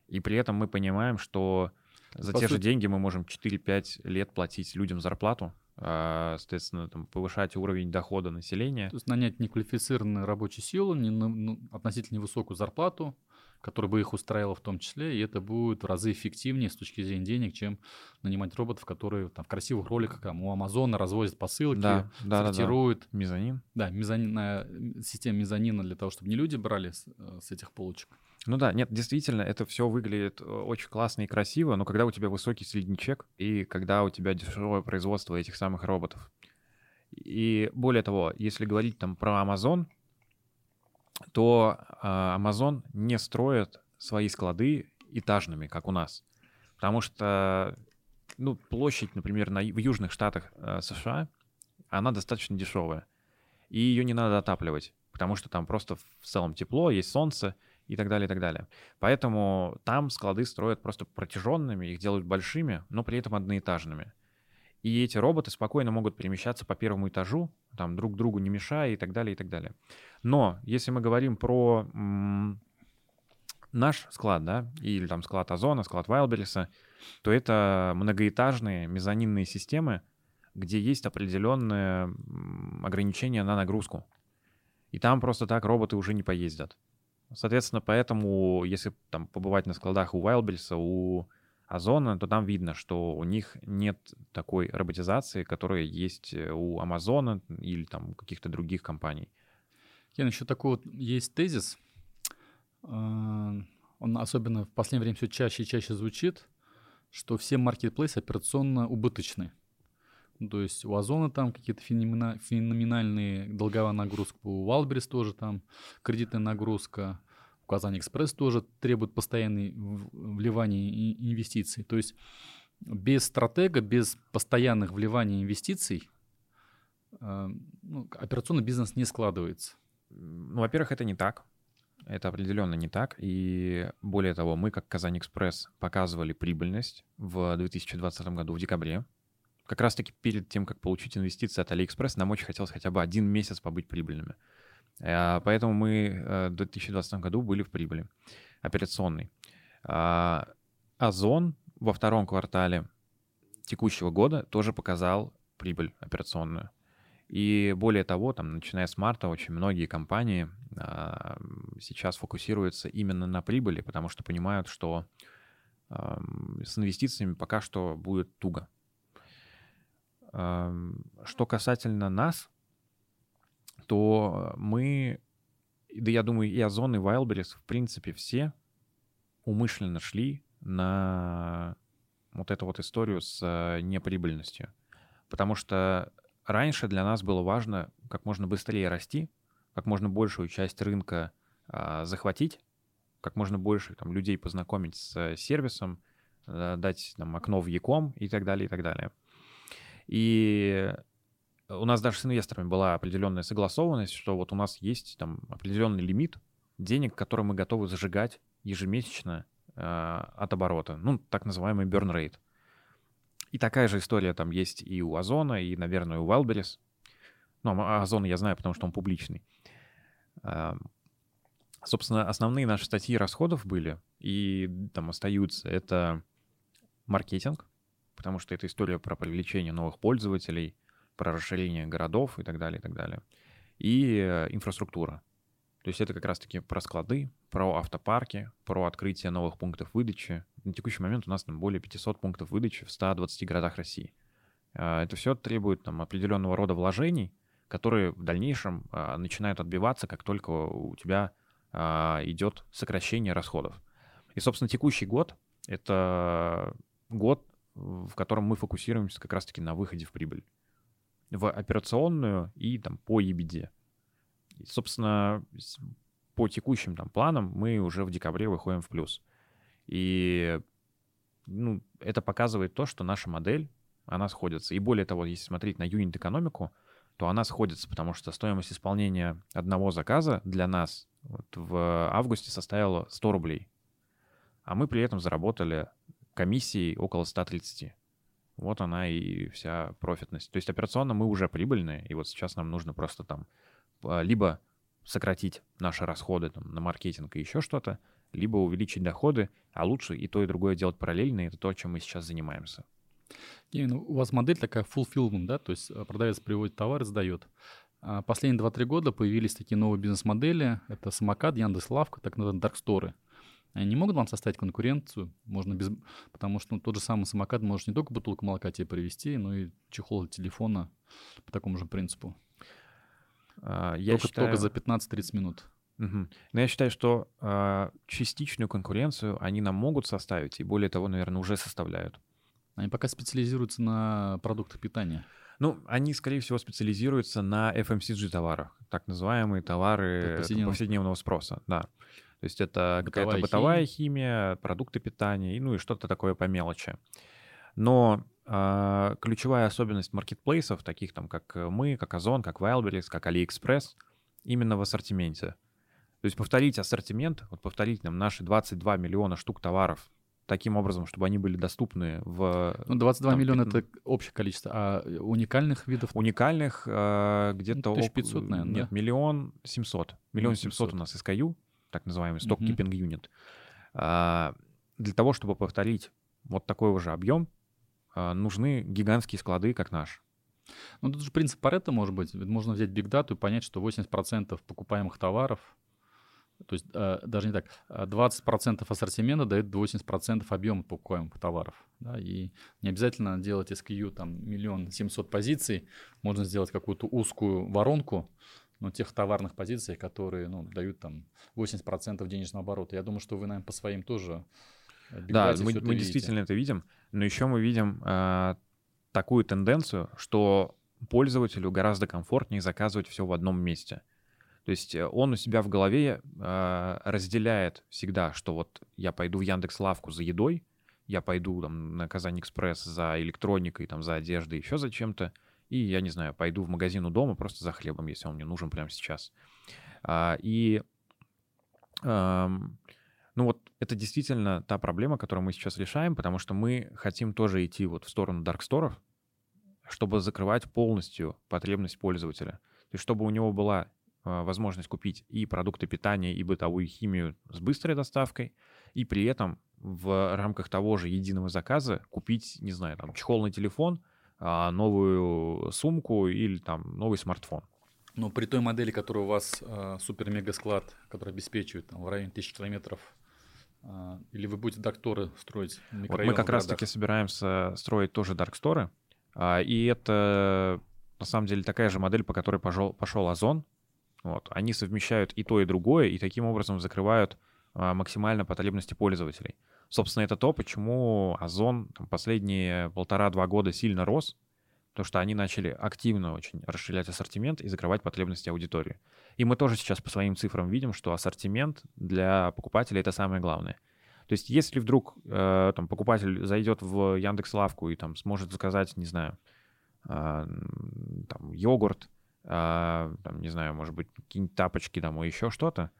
И при этом мы понимаем, что за По те сути... же деньги мы можем 4-5 лет платить людям зарплату, а, соответственно, там, повышать уровень дохода населения. То есть нанять неквалифицированную рабочую силу, не, ну, относительно невысокую зарплату, который бы их устраивал в том числе, и это будет в разы эффективнее с точки зрения денег, чем нанимать роботов, которые там в красивых роликах там, у Амазона развозят посылки, да, да, сортируют. Да, да. Мезонин. Да, мезонин, система мезонина для того, чтобы не люди брали с, э, с этих полочек. Ну да, нет, действительно, это все выглядит э, очень классно и красиво, но когда у тебя высокий средний чек и когда у тебя дешевое производство этих самых роботов. И более того, если говорить там про Amazon, то а, Amazon не строит свои склады этажными, как у нас. Потому что ну, площадь, например, на, в южных штатах э, США, она достаточно дешевая. И ее не надо отапливать, потому что там просто в целом тепло, есть солнце и так далее, и так далее. Поэтому там склады строят просто протяженными, их делают большими, но при этом одноэтажными. И эти роботы спокойно могут перемещаться по первому этажу, там друг другу не мешая и так далее, и так далее. Но если мы говорим про м- наш склад, да, или там склад Озона, склад Вайлбериса, то это многоэтажные мезонинные системы, где есть определенные ограничения на нагрузку. И там просто так роботы уже не поездят. Соответственно, поэтому, если там побывать на складах у Wildberries, у Озона, то там видно, что у них нет такой роботизации, которая есть э, у Амазона или там каких-то других компаний. Кен, еще такой вот есть тезис, а, он особенно в последнее время все чаще и чаще звучит, что все маркетплейсы операционно убыточны. Ну, то есть у Озона там какие-то феноменальные долговая нагрузка, у Wildberries тоже там кредитная нагрузка, у Казани Экспресс тоже требует постоянной вливания инвестиций. То есть без стратега, без постоянных вливаний инвестиций а, ну, операционный бизнес не складывается. Ну, во-первых, это не так. Это определенно не так. И более того, мы, как KazanExpress, показывали прибыльность в 2020 году в декабре. Как раз-таки перед тем, как получить инвестиции от Алиэкспресс, нам очень хотелось хотя бы один месяц побыть прибыльными. Э, поэтому мы э, в 2020 году были в прибыли операционной. А, Озон во втором квартале текущего года тоже показал прибыль операционную. И более того, там, начиная с марта, очень многие компании а, сейчас фокусируются именно на прибыли, потому что понимают, что а, с инвестициями пока что будет туго. А, что касательно нас, то мы, да я думаю, и Озон, и Wildberries, в принципе, все умышленно шли на вот эту вот историю с э, неприбыльностью. Потому что раньше для нас было важно как можно быстрее расти, как можно большую часть рынка а, захватить, как можно больше там, людей познакомить с сервисом, а, дать там, окно в Яком и так далее, и так далее. И у нас даже с инвесторами была определенная согласованность, что вот у нас есть там определенный лимит денег, который мы готовы зажигать ежемесячно э, от оборота, ну, так называемый burn rate. И такая же история там есть и у Озона, и, наверное, у Wildberries. Ну, а Озон я знаю, потому что он публичный. Собственно, основные наши статьи расходов были и там остаются. Это маркетинг, потому что это история про привлечение новых пользователей, про расширение городов и так далее, и так далее. И э, инфраструктура. То есть это как раз-таки про склады, про автопарки, про открытие новых пунктов выдачи. На текущий момент у нас там более 500 пунктов выдачи в 120 городах России. А, это все требует там, определенного рода вложений, которые в дальнейшем а, начинают отбиваться, как только у тебя идет сокращение расходов. И, собственно, текущий год — это год, в котором мы фокусируемся как раз-таки на выходе в прибыль. В операционную и там по EBD. И, собственно, по текущим там планам мы уже в декабре выходим в плюс. И ну, это показывает то, что наша модель, она сходится. И более того, если смотреть на юнит-экономику, то она сходится, потому что стоимость исполнения одного заказа для нас вот в августе составила 100 рублей. А мы при этом заработали комиссией около 130. Вот она и вся профитность. То есть операционно мы уже прибыльные, и вот сейчас нам нужно просто там а, либо сократить наши расходы там, на маркетинг и еще что-то, либо увеличить доходы, а лучше и то, и другое делать параллельно, и это то, чем мы сейчас занимаемся. Именно у вас модель такая fulfillment, да, то есть э, продавец приводит товар и сдает. А последние 2-3 года появились такие новые бизнес-модели, это самокат, Яндекс.Лавка, так называемые дарксторы. Они не могут вам составить конкуренцию, можно без... потому что ну, тот же самый самокат может не только бутылку молока тебе привезти, но и чехол от телефона по такому же принципу. А, я только, считаю... только за 15-30 минут. Угу. Но я считаю, что э, частичную конкуренцию они нам могут составить, и более того, наверное, уже составляют. Они пока специализируются на продуктах питания. Ну, они, скорее всего, специализируются на FMCG товарах, так называемые товары повседневного, повседневного спроса, да. То есть это какая-то бытовая химия. продукты питания, ну и что-то такое по мелочи. Но э, ключевая особенность маркетплейсов, таких там, как мы, как Озон, как Wildberries, как AliExpress, именно в ассортименте. То есть повторить ассортимент, вот повторить нам наши 22 миллиона штук товаров таким образом, чтобы они были доступны в... Ну, 22 там, миллиона — это общее количество, а уникальных видов? Уникальных э, где-то... 1500, наверное, Нет, да? миллион семьсот. Миллион семьсот у нас SKU, так называемый uh-huh. unit. А, для того, чтобы повторить вот такой уже объем, а, нужны гигантские склады, как наш. Ну, тут же принцип Паретта может быть. Ведь можно взять биг дату и понять, что 80% покупаемых товаров, то есть э, даже не так, 20% ассортимента дает 80% объема покупаемых товаров. Да, и не обязательно делать SKU там миллион семьсот позиций, можно сделать какую-то узкую воронку, но тех товарных позиций, которые ну, дают там 80% денежного оборота. Я думаю, что вы, наверное, по своим тоже да, мы, мы действительно это видим, но еще мы видим э, такую тенденцию, что пользователю гораздо комфортнее заказывать все в одном месте. То есть э, он у себя в голове э, разделяет всегда, что вот я пойду в Яндекс Лавку за едой, я пойду там на Казань Экспресс за электроникой, там за одеждой, еще за чем-то, и я не знаю, пойду в магазин у дома просто за хлебом, если он мне нужен прямо сейчас. А, и ну вот это действительно та проблема, которую мы сейчас решаем, потому что мы хотим тоже идти вот в сторону дарксторов, чтобы закрывать полностью потребность пользователя. То есть чтобы у него была э, возможность купить и продукты питания, и бытовую химию с быстрой доставкой, и при этом в рамках того же единого заказа купить, не знаю, там, чехол на телефон, новую сумку или там новый смартфон. Но при той модели, которая у вас э, супер-мега-склад, который обеспечивает там, в районе тысячи километров а, или вы будете докторы строить вот Мы как раз-таки собираемся строить тоже дарксторы. А, и это на самом деле такая же модель, по которой пошел, пошел Озон. Вот. Они совмещают и то, и другое, и таким образом закрывают а, максимально потребности пользователей. Собственно, это то, почему Озон последние полтора-два года сильно рос, потому что они начали активно очень расширять ассортимент и закрывать потребности аудитории. И мы тоже сейчас по своим цифрам видим, что ассортимент для покупателя это самое главное. То есть если вдруг э, там, покупатель зайдет в Яндекс Лавку и там сможет заказать, не знаю, э, там, йогурт, э, там, не знаю, может быть, какие-нибудь тапочки и еще что-то,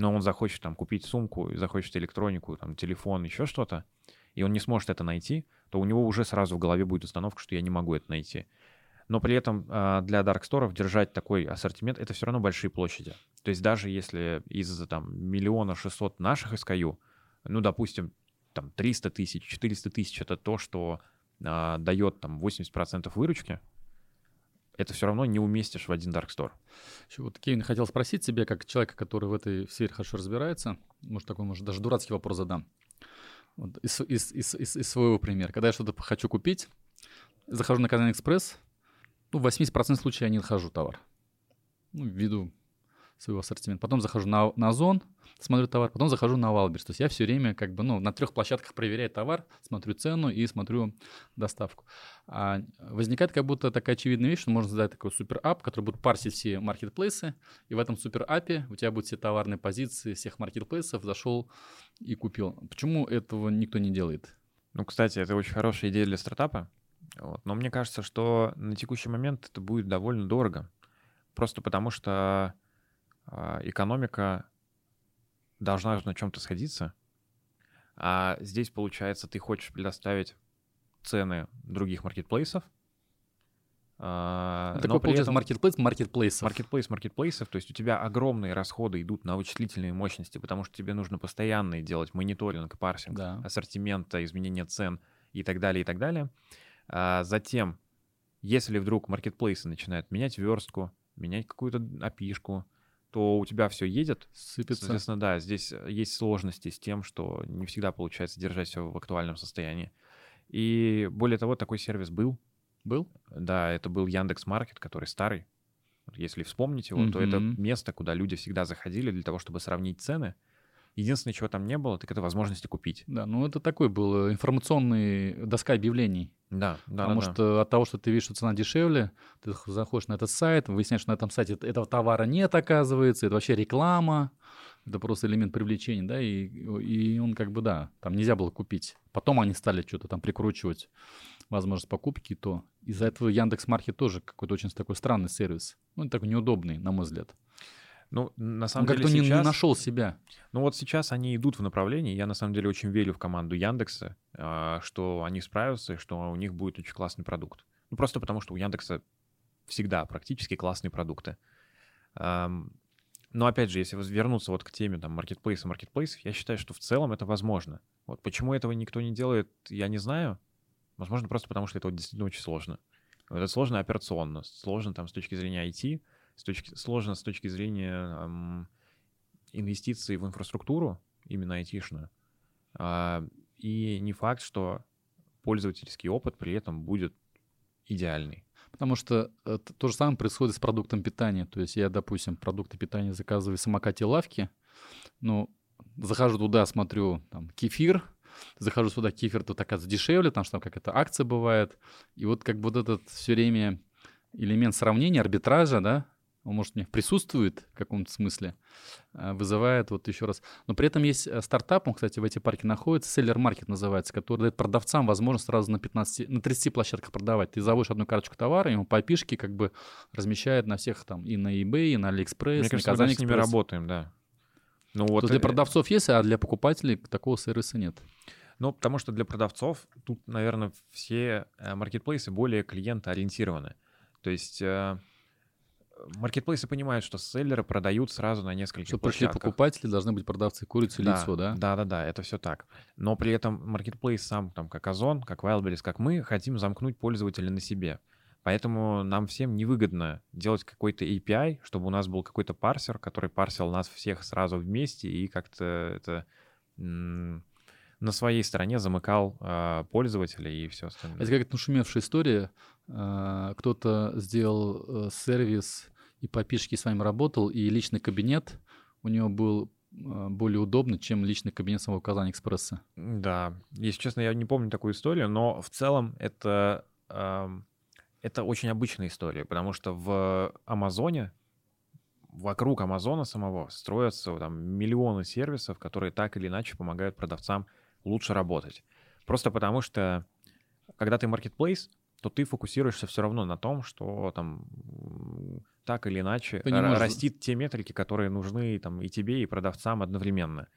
но он захочет там купить сумку, захочет электронику, там, телефон, еще что-то, и он не сможет это найти, то у него уже сразу в голове будет установка, что я не могу это найти. Но при этом э, для дарксторов держать такой ассортимент — это все равно большие площади. То есть даже если из там, миллиона шестьсот наших SKU, ну, допустим, там 300 тысяч, 400 тысяч — это то, что э, дает там 80% выручки, это все равно не уместишь в один Dark Store. Еще вот Кевин хотел спросить тебя, как человека, который в этой сфере хорошо разбирается, может, такой, может, даже дурацкий вопрос задам. Вот из, из, из, из, из своего примера. Когда я что-то хочу купить, захожу на KazanExpress, ну, в 80% случаев я не нахожу товар. Ну, ввиду своего ассортимента. Потом захожу на, на Озон, смотрю товар, потом захожу на Wildberries. То есть я все время как бы, ну, на трех площадках проверяю товар, смотрю цену и смотрю доставку. А возникает как будто такая очевидная вещь, что можно создать такой супер-ап, который будет парсить все маркетплейсы, и в этом супер-апе у тебя будут все товарные позиции всех маркетплейсов, зашел и купил. Почему этого никто не делает? Ну, кстати, это очень хорошая идея для стартапа. Вот. Но мне кажется, что на текущий момент это будет довольно дорого. Просто потому что экономика должна на чем-то сходиться. А здесь, получается, ты хочешь предоставить цены других маркетплейсов. А, Такой, получается, маркетплейс маркетплейсов. Маркетплейс маркетплейсов, то есть у тебя огромные расходы идут на вычислительные мощности, потому что тебе нужно постоянно делать мониторинг, парсинг да. ассортимента, изменение цен и так далее, и так далее. А затем, если вдруг маркетплейсы начинают менять верстку, менять какую-то опишку, то у тебя все едет. Сыпется. Соответственно, да, здесь есть сложности с тем, что не всегда получается держать все в актуальном состоянии. И более того, такой сервис был. Был? Да, это был Яндекс Маркет, который старый. Если вспомнить его, mm-hmm. то это место, куда люди всегда заходили для того, чтобы сравнить цены. Единственное, чего там не было, так это возможности купить. Да, ну это такой был э, информационный доска объявлений. Да, да. Потому да, что да. от того, что ты видишь, что цена дешевле, ты заходишь на этот сайт, выясняешь, что на этом сайте этого товара нет, оказывается, это вообще реклама, это просто элемент привлечения, да, и, и он как бы, да, там нельзя было купить. Потом они стали что-то там прикручивать, возможность покупки, то из-за этого Яндекс Маркет тоже какой-то очень такой странный сервис, ну, такой неудобный, на мой взгляд. Ну, на самом Он деле как-то сейчас... не, нашел себя. Ну вот сейчас они идут в направлении, я на самом деле очень верю в команду Яндекса, а, что они справятся и что у них будет очень классный продукт. Ну просто потому, что у Яндекса всегда практически классные продукты. Но опять же, если вернуться вот к теме там маркетплейса, маркетплейсов, я считаю, что в целом это возможно. Вот почему этого никто не делает, я не знаю. Возможно, просто потому что это вот действительно очень сложно. Это сложно операционно, сложно там с точки зрения IT, с точки, сложно с точки зрения эм, инвестиций в инфраструктуру, именно айтишную. Э, и не факт, что пользовательский опыт при этом будет идеальный. Потому что это, то же самое происходит с продуктом питания. То есть я, допустим, продукты питания заказываю в самокате лавки, ну, захожу туда, смотрю, там, кефир, захожу сюда, кефир тут оказывается дешевле, там что там какая-то акция бывает. И вот как бы вот этот все время элемент сравнения, арбитража, да, он, может, у них присутствует в каком-то смысле, э, вызывает вот еще раз. Но при этом есть э, стартап, он, кстати, в эти парке находится, Seller Market называется, который дает продавцам возможность сразу на 15, на 30 площадках продавать. Ты заводишь одну карточку товара, ему по пишке как бы размещает на всех там и на eBay, и на AliExpress, Мне кажется, на Казань мы с ними работаем, да. Ну, вот для продавцов есть, а для покупателей такого сервиса нет. Ну, потому что для продавцов тут, наверное, все маркетплейсы более клиентоориентированы. То есть маркетплейсы понимают, что селлеры продают сразу на нескольких Чтобы пришли покупатели, должны быть продавцы, курицы, да, лицо, да? Да, да, да, это все так. Но при этом маркетплейс сам, там, как Озон, как Wildberries, как мы, хотим замкнуть пользователя на себе. Поэтому нам всем невыгодно делать какой-то API, чтобы у нас был какой-то парсер, который парсил нас всех сразу вместе и как-то это на своей стороне замыкал э, пользователя и все остальное. Это как-то нашумевшая история. Э, кто-то сделал э, сервис и по пишке с вами работал, и личный кабинет у него был э, более удобный, чем личный кабинет самого Казань Экспресса. Да, если честно, я не помню такую историю, но в целом это, э, это очень обычная история, потому что в Амазоне вокруг Амазона самого строятся там миллионы сервисов, которые так или иначе помогают продавцам лучше работать. Просто потому что, когда ты marketplace, то ты фокусируешься все равно на том, что там так или иначе растит те метрики, которые нужны там и тебе, и продавцам одновременно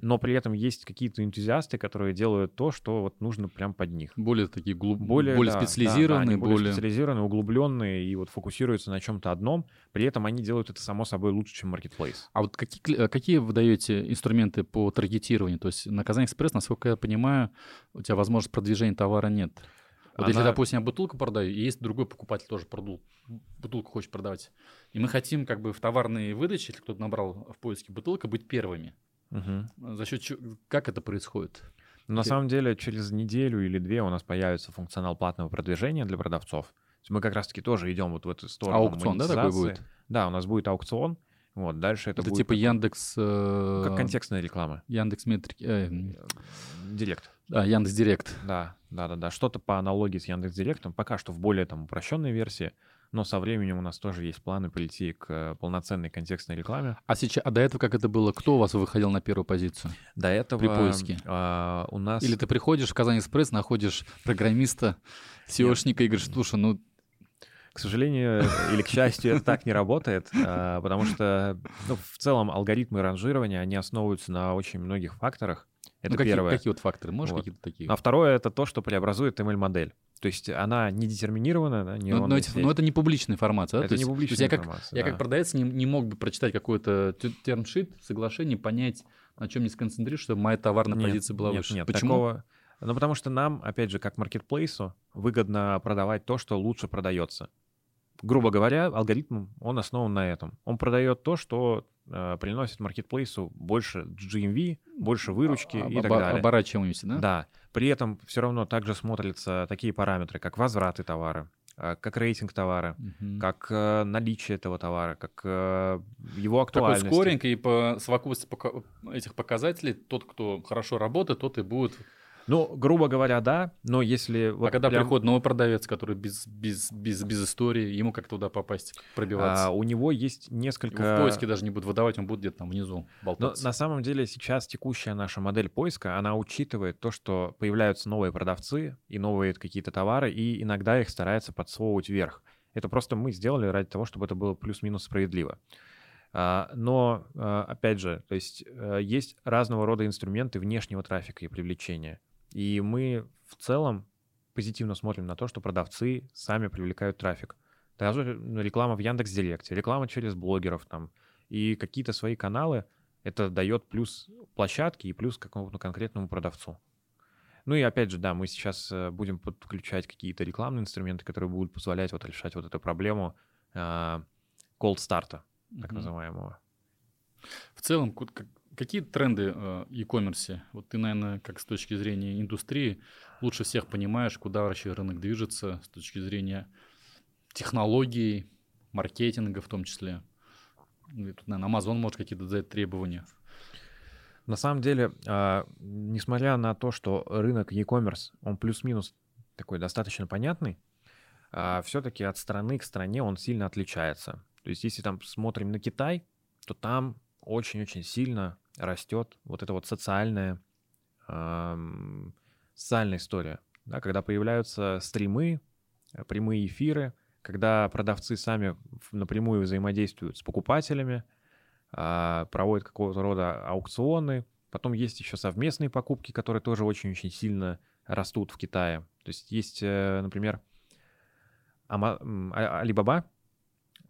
но при этом есть какие-то энтузиасты, которые делают то, что вот нужно прям под них. Более такие глуб... более, более да, специализированные, да, да, более... более специализированные, углубленные и вот фокусируются на чем-то одном. При этом они делают это само собой лучше, чем Marketplace. А вот какие, какие вы даете инструменты по таргетированию? То есть на Казань Экспресс, насколько я понимаю, у тебя возможность продвижения товара нет. Вот Она... если, допустим, я бутылку продаю, и есть другой покупатель тоже продул, бутылку хочет продавать, и мы хотим как бы в товарной выдаче, если кто-то набрал в поиске бутылка, быть первыми. Угу. За счет чего, как это происходит? На Я... самом деле, через неделю или две у нас появится функционал платного продвижения для продавцов. Мы как раз-таки тоже идем вот в эту сторону. Аукцион, да, такой будет? Да, у нас будет аукцион. Вот, дальше это, это будет... типа Яндекс... Э... Как контекстная реклама. Яндекс Метрики... Э... Директ. Да, Яндекс Директ. Да, да, да, да. Что-то по аналогии с Яндекс Директом. Пока что в более там упрощенной версии но со временем у нас тоже есть планы прийти к э, полноценной контекстной рекламе. А сейчас, а до этого как это было? Кто у вас выходил на первую позицию? До этого при поиске. А, у нас. Или ты приходишь в Казань Экспресс, находишь программиста, SEOшника и говоришь, слушай, ну к сожалению или к счастью, это так не работает, а, потому что ну, в целом алгоритмы ранжирования, они основываются на очень многих факторах. Это ну, какие, первое. Какие вот факторы? Можешь вот. какие-то такие? А второе — это то, что преобразует ML-модель. То есть она не детерминирована, да, но, но, но это не публичная информация, да? Это то не публичная есть информация, я как, да. я как продавец не, не мог бы прочитать какой-то термшит, соглашение, понять, на чем не сконцентрировать, чтобы моя товарная нет, позиция была нет, выше. Нет, Почему? Такого... Ну, потому что нам, опять же, как маркетплейсу, выгодно продавать то, что лучше продается. Грубо говоря, алгоритм, он основан на этом. Он продает то, что приносит маркетплейсу больше GMV, больше выручки а, и так далее. Оборачиваемости, да? Да. При этом все равно также смотрятся такие параметры, как возвраты товара, э, как рейтинг товара, угу. как э, наличие этого товара, как э, его актуальность. Такой скоринг и по совокупности этих показателей тот, кто хорошо работает, тот и будет ну, грубо говоря, да, но если... Вот а когда прям... приходит новый продавец, который без, без, без, без истории, ему как туда попасть, пробиваться? А, у него есть несколько... Его в поиске даже не будет выдавать, он будет где-то там внизу болтаться. Но на самом деле сейчас текущая наша модель поиска, она учитывает то, что появляются новые продавцы и новые какие-то товары, и иногда их старается подсовывать вверх. Это просто мы сделали ради того, чтобы это было плюс-минус справедливо. А, но, а, опять же, то есть э, есть разного рода инструменты внешнего трафика и привлечения. И мы в целом позитивно смотрим на то, что продавцы сами привлекают трафик. Даже реклама в Яндекс.Директе, реклама через блогеров там и какие-то свои каналы, это дает плюс площадке и плюс какому-то конкретному продавцу. Ну и опять же, да, мы сейчас э, будем подключать какие-то рекламные инструменты, которые будут позволять вот решать вот эту проблему э, cold старта, так mm-hmm. называемого. В целом, какие тренды э, e-commerce? Вот ты, наверное, как с точки зрения индустрии лучше всех понимаешь, куда вообще рынок движется с точки зрения технологий, маркетинга в том числе. И тут, наверное, Amazon может какие-то задать требования. На самом деле, э, несмотря на то, что рынок e-commerce, он плюс-минус такой достаточно понятный, а, все-таки от страны к стране он сильно отличается. То есть, если там смотрим на Китай, то там очень-очень сильно растет вот эта вот социальная, э, социальная история. Да, когда появляются стримы, прямые эфиры, когда продавцы сами напрямую взаимодействуют с покупателями, а, проводят какого-то рода аукционы. Потом есть еще совместные покупки, которые тоже очень-очень сильно растут в Китае. То есть есть, э, например, а, Alibaba,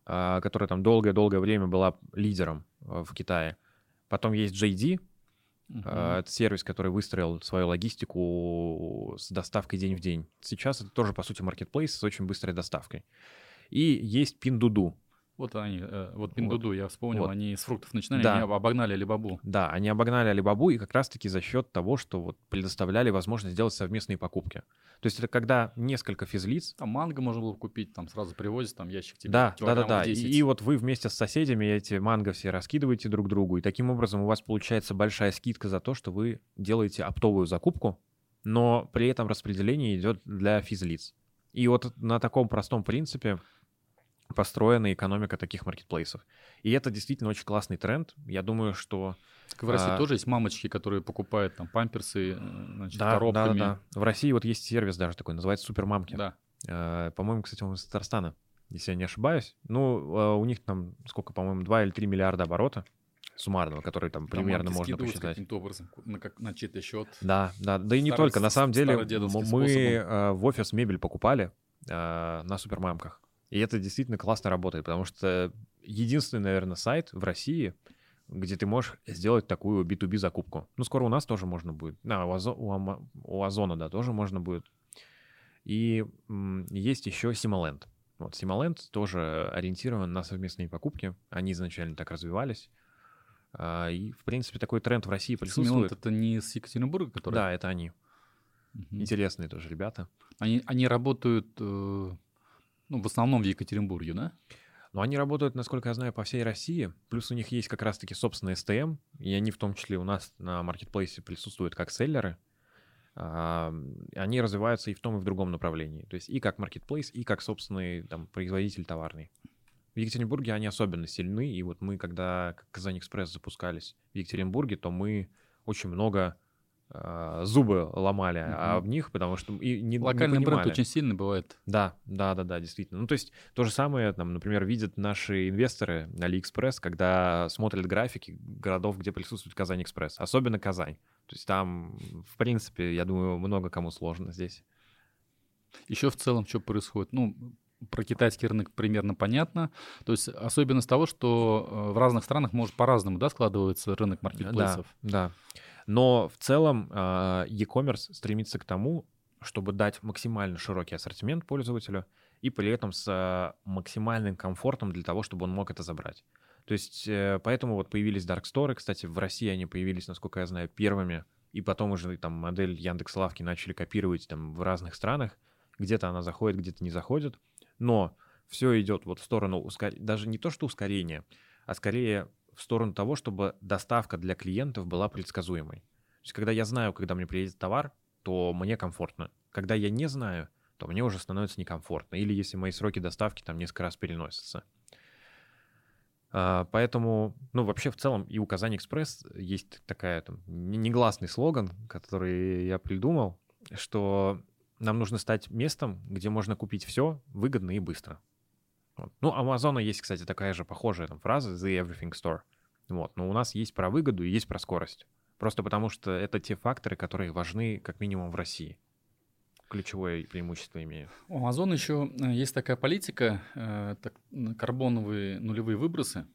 а, которая там долгое-долгое время была лидером э, в Китае. Потом есть JD, Uh-huh. Это сервис, который выстроил свою логистику с доставкой день в день. Сейчас это тоже, по сути, маркетплейс с очень быстрой доставкой. И есть Pinduoduo. Вот они, э, вот Пиндуду, вот. я вспомнил, вот. они с фруктов начинали, да. они обогнали Алибабу. Да, они обогнали Алибабу и как раз-таки за счет того, что вот предоставляли возможность сделать совместные покупки. То есть это когда несколько физлиц... Там манго можно было купить, там сразу привозят, там ящик тебе Да, да, да, да. И, и вот вы вместе с соседями эти манго все раскидываете друг другу, и таким образом у вас получается большая скидка за то, что вы делаете оптовую закупку, но при этом распределение идет для физлиц. И вот на таком простом принципе построена экономика таких маркетплейсов. И это действительно очень классный тренд. Я думаю, что... В России а... тоже есть мамочки, которые покупают там памперсы, э, значит, да, коробками. Да, да, да. В России вот есть сервис даже такой, называется Супермамки. Да. А, по-моему, кстати, он из Татарстана, если я не ошибаюсь. Ну, а у них там сколько, по-моему, 2 или 3 миллиарда оборота суммарного, который там, там примерно можно посчитать. каким-то образом на, как, на чей-то счет. Да, да, да и не только. На самом деле мы э, в офис мебель покупали э, на супермамках. И это действительно классно работает, потому что единственный, наверное, сайт в России, где ты можешь сделать такую B2B закупку. Ну, скоро у нас тоже можно будет. А, у, Озо, у, у Озона, да, тоже можно будет. И м, есть еще Симоленд. Вот Симоленд тоже ориентирован на совместные покупки. Они изначально так развивались. А, и, в принципе, такой тренд в России присутствует. Симоленд это не с Екатеринбурга, который? Да, это они. Угу. Интересные тоже ребята. Они, они работают э, ну, в основном в Екатеринбурге, да? Но они работают, насколько я знаю, по всей России. Плюс у них есть как раз-таки собственный STM, и они в том числе у нас на маркетплейсе присутствуют как селлеры. Они развиваются и в том, и в другом направлении. То есть и как маркетплейс, и как собственный там, производитель товарный. В Екатеринбурге они особенно сильны, и вот мы, когда Казань Экспресс запускались в Екатеринбурге, то мы очень много а, зубы ломали mm-hmm. а в них, потому что и не Локальный не бренд очень сильный бывает. Да, да, да, да, действительно. Ну, то есть то же самое, там, например, видят наши инвесторы на AliExpress, когда смотрят графики городов, где присутствует Казань Экспресс, особенно Казань. То есть там, в принципе, я думаю, много кому сложно здесь. Еще в целом что происходит? Ну, про китайский рынок примерно понятно. То есть особенность того, что э, в разных странах может по-разному да, складывается рынок маркетплейсов. Да, да. Но в целом а, e-commerce стремится к тому, чтобы дать максимально широкий ассортимент пользователю и при этом с а, максимальным комфортом для того, чтобы он мог это забрать. То есть э, поэтому вот появились Dark Store, кстати, в России они появились, насколько я знаю, первыми, и потом уже там модель Яндекс Лавки начали копировать там в разных странах, где-то она заходит, где-то не заходит, но все идет вот в сторону ускор... даже не то что ускорения, а скорее в сторону того, чтобы доставка для клиентов была предсказуемой. То есть, когда я знаю, когда мне приедет товар, то мне комфортно. Когда я не знаю, то мне уже становится некомфортно. Или если мои сроки доставки там несколько раз переносятся. А, поэтому, ну, вообще в целом и у Казань Экспресс есть такая там негласный слоган, который я придумал, что нам нужно стать местом, где можно купить все выгодно и быстро. Ну, у Амазона есть, кстати, такая же похожая там фраза «The Everything Store». Вот. Но у нас есть про выгоду и есть про скорость. Просто потому что это те факторы, которые важны как минимум в России. Ключевое преимущество имеют. У Amazon еще э, есть такая политика, э, так, карбоновые нулевые выбросы.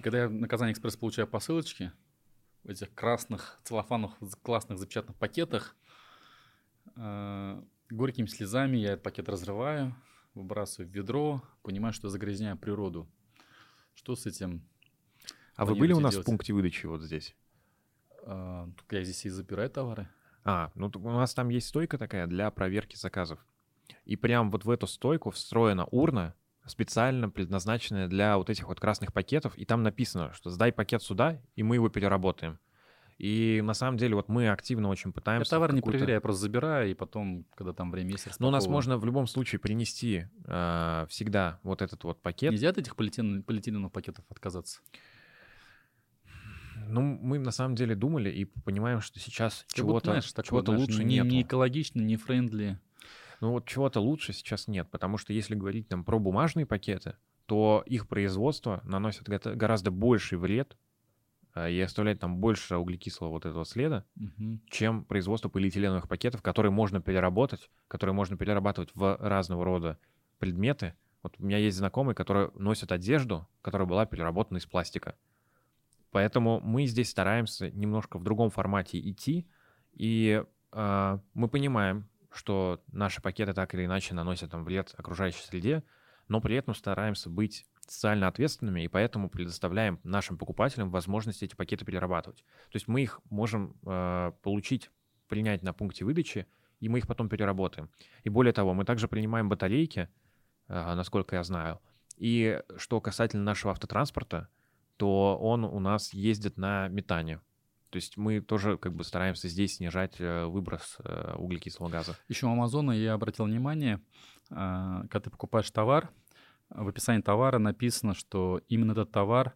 Когда я на Казань Экспресс получаю посылочки в этих красных целлофановых классных запечатанных пакетах, э, горькими слезами я этот пакет разрываю, выбрасываю в ведро, понимаю, что загрязняю природу. Что с этим? А вы были у нас делать? в пункте выдачи вот здесь? А, только я здесь и забираю товары. А, ну у нас там есть стойка такая для проверки заказов. И прям вот в эту стойку встроена урна, специально предназначенная для вот этих вот красных пакетов, и там написано, что сдай пакет сюда, и мы его переработаем. И на самом деле вот мы активно очень Я пытаемся... товар не проверяю, я просто забираю, и потом, когда там время есть, Но у нас можно в любом случае принести э, всегда вот этот вот пакет. Нельзя от этих полиэтилен- полиэтиленовых пакетов отказаться? Ну, мы на самом деле думали и понимаем, что сейчас чего-то чего-то лучше не, нету. не экологично, не френдли. Ну вот чего-то лучше сейчас нет, потому что если говорить там про бумажные пакеты, то их производство наносит гораздо больший вред и оставляет там больше углекислого вот этого следа, Мгм. чем производство полиэтиленовых пакетов, которые можно переработать, которые можно перерабатывать в разного рода предметы. Вот у меня есть знакомые, которые носят одежду, которая была переработана из пластика. Поэтому мы здесь стараемся немножко в другом формате идти, и э, мы понимаем, что наши пакеты так или иначе наносят там вред окружающей среде, но при этом стараемся быть социально ответственными, и поэтому предоставляем нашим покупателям возможность эти пакеты перерабатывать. То есть мы их можем э, получить, принять на пункте выдачи, и мы их потом переработаем. И более того, мы также принимаем батарейки, э, насколько я знаю. И что касательно нашего автотранспорта, то он у нас ездит на метане. То есть мы тоже как бы стараемся здесь снижать э, выброс э, углекислого газа. Еще у Амазона я обратил внимание, а, когда ты покупаешь товар, в описании товара написано, что именно этот товар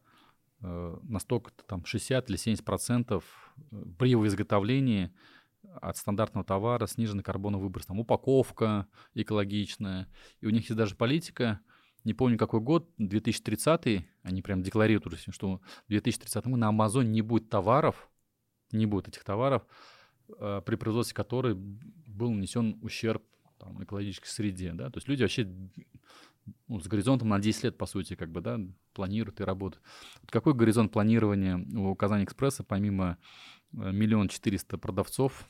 э, настолько там 60 или 70 процентов э, при его изготовлении от стандартного товара сниженный карбоновый выброс. Там упаковка экологичная. И у них есть даже политика, не помню какой год, 2030, они прям декларируют, что в 2030 на Амазоне не будет товаров, не будет этих товаров, э, при производстве которой был нанесен ущерб там, экологической среде, да, то есть люди вообще ну, с горизонтом на 10 лет, по сути, как бы, да, планируют и работают. Вот какой горизонт планирования у Казани Экспресса, помимо э, миллион четыреста продавцов,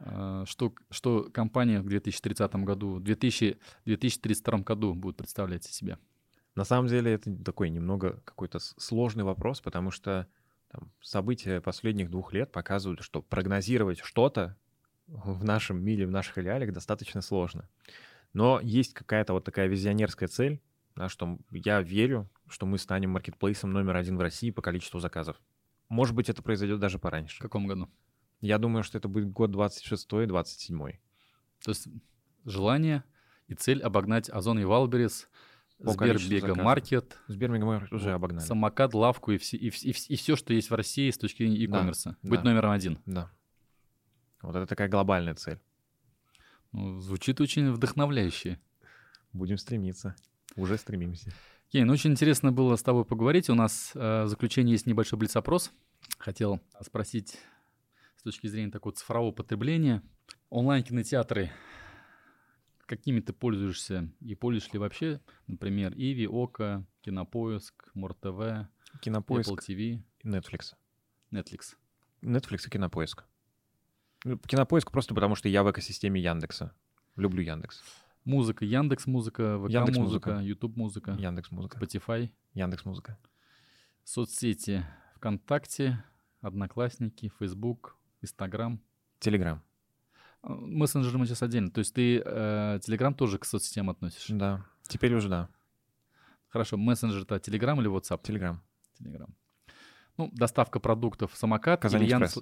э, что, что компания в 2030 году, в 2000, 2032 году будет представлять себя? На самом деле это такой немного какой-то сложный вопрос, потому что там, события последних двух лет показывают, что прогнозировать что-то в нашем мире, в наших реалиях достаточно сложно. Но есть какая-то вот такая визионерская цель, да, что я верю, что мы станем маркетплейсом номер один в России по количеству заказов. Может быть, это произойдет даже В пораньше. каком году? Я думаю, что это будет год 26-27. То есть желание и цель обогнать Озон и Wildberries, Сбермегамаркет, Сбермега мы уже обогнали. самокат, лавку и все, и, и, и все, что есть в России с точки зрения Да, e-commerce. да. Быть номером один. Да. Вот это такая глобальная цель. Ну, звучит очень вдохновляюще. Будем стремиться. Уже стремимся. Кевин, очень интересно было с тобой поговорить. У нас э, в заключение есть небольшой блиц-опрос. Хотел спросить с точки зрения такого цифрового потребления. Онлайн-кинотеатры, какими ты пользуешься и пользуешь ли вообще, например, Иви, Ока, Кинопоиск, Мор-ТВ, Кинопоиск Apple TV, Netflix. Netflix? Netflix и Кинопоиск. Ну, Кинопоиск просто потому, что я в экосистеме Яндекса. Люблю Яндекс. Музыка, Яндекс Музыка, ВК Яндекс.Музыка. Музыка, Ютуб Музыка, Яндекс Музыка. Spotify, Яндекс Музыка. соцсети ВКонтакте, Одноклассники, Facebook, Инстаграм. Телеграм. А, Мессенджеры мы сейчас отдельно. То есть ты Телеграм тоже к соцсетям относишь? Да. Теперь уже да. Хорошо, мессенджер это Телеграм или WhatsApp? Телеграм. Телеграм. Ну, доставка продуктов самокат Казань или Яндекс...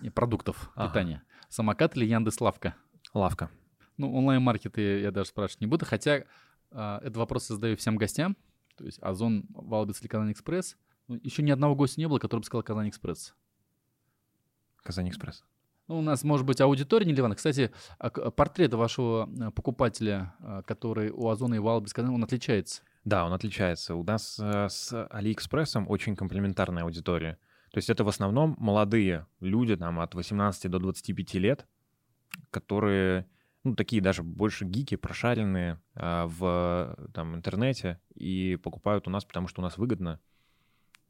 Не, продуктов Ага. питания. Самокат или Яндекс.Лавка? Лавка. Ну, онлайн-маркеты я даже спрашивать не буду, хотя а, этот вопрос я задаю всем гостям. То есть Озон, Wildberries или KazanExpress. Ну, еще ни одного гостя не было, который бы сказал KazanExpress. KazanExpress. Ну, у нас, может быть, аудитория нерелевантна. Кстати, а к- портрет вашего а, покупателя, а, который у Озона и Wildberries, он отличается. Да, он отличается. У нас э, с Алиэкспрессом очень комплементарная аудитория. То есть это в основном молодые люди там, от 18 до 25 лет, которые, ну, такие даже больше гики, прошаренные э, в там, интернете и покупают у нас, потому что у нас выгодно.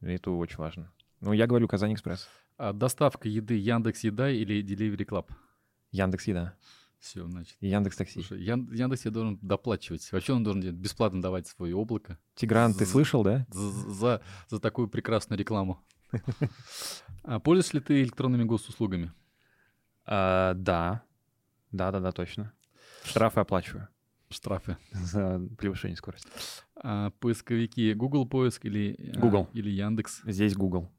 И это очень важно. Ну, я говорю Казань Экспресс. А доставка еды Яндекс Еда или Delivery Club? Яндекс Еда. Все, значит. И Яндекс Такси. Слушай, Ян- Яндекс тебе должен доплачивать. Вообще он должен бесплатно давать свое облако Тигран, ты З- слышал, да? за, за, за такую прекрасную рекламу. А пользуешься ли ты электронными госуслугами? А, да. Да, да, да, точно. Штрафы оплачиваю Штрафы. за превышение скорости. А поисковики Google поиск или, а, Google. или Яндекс? Здесь Google.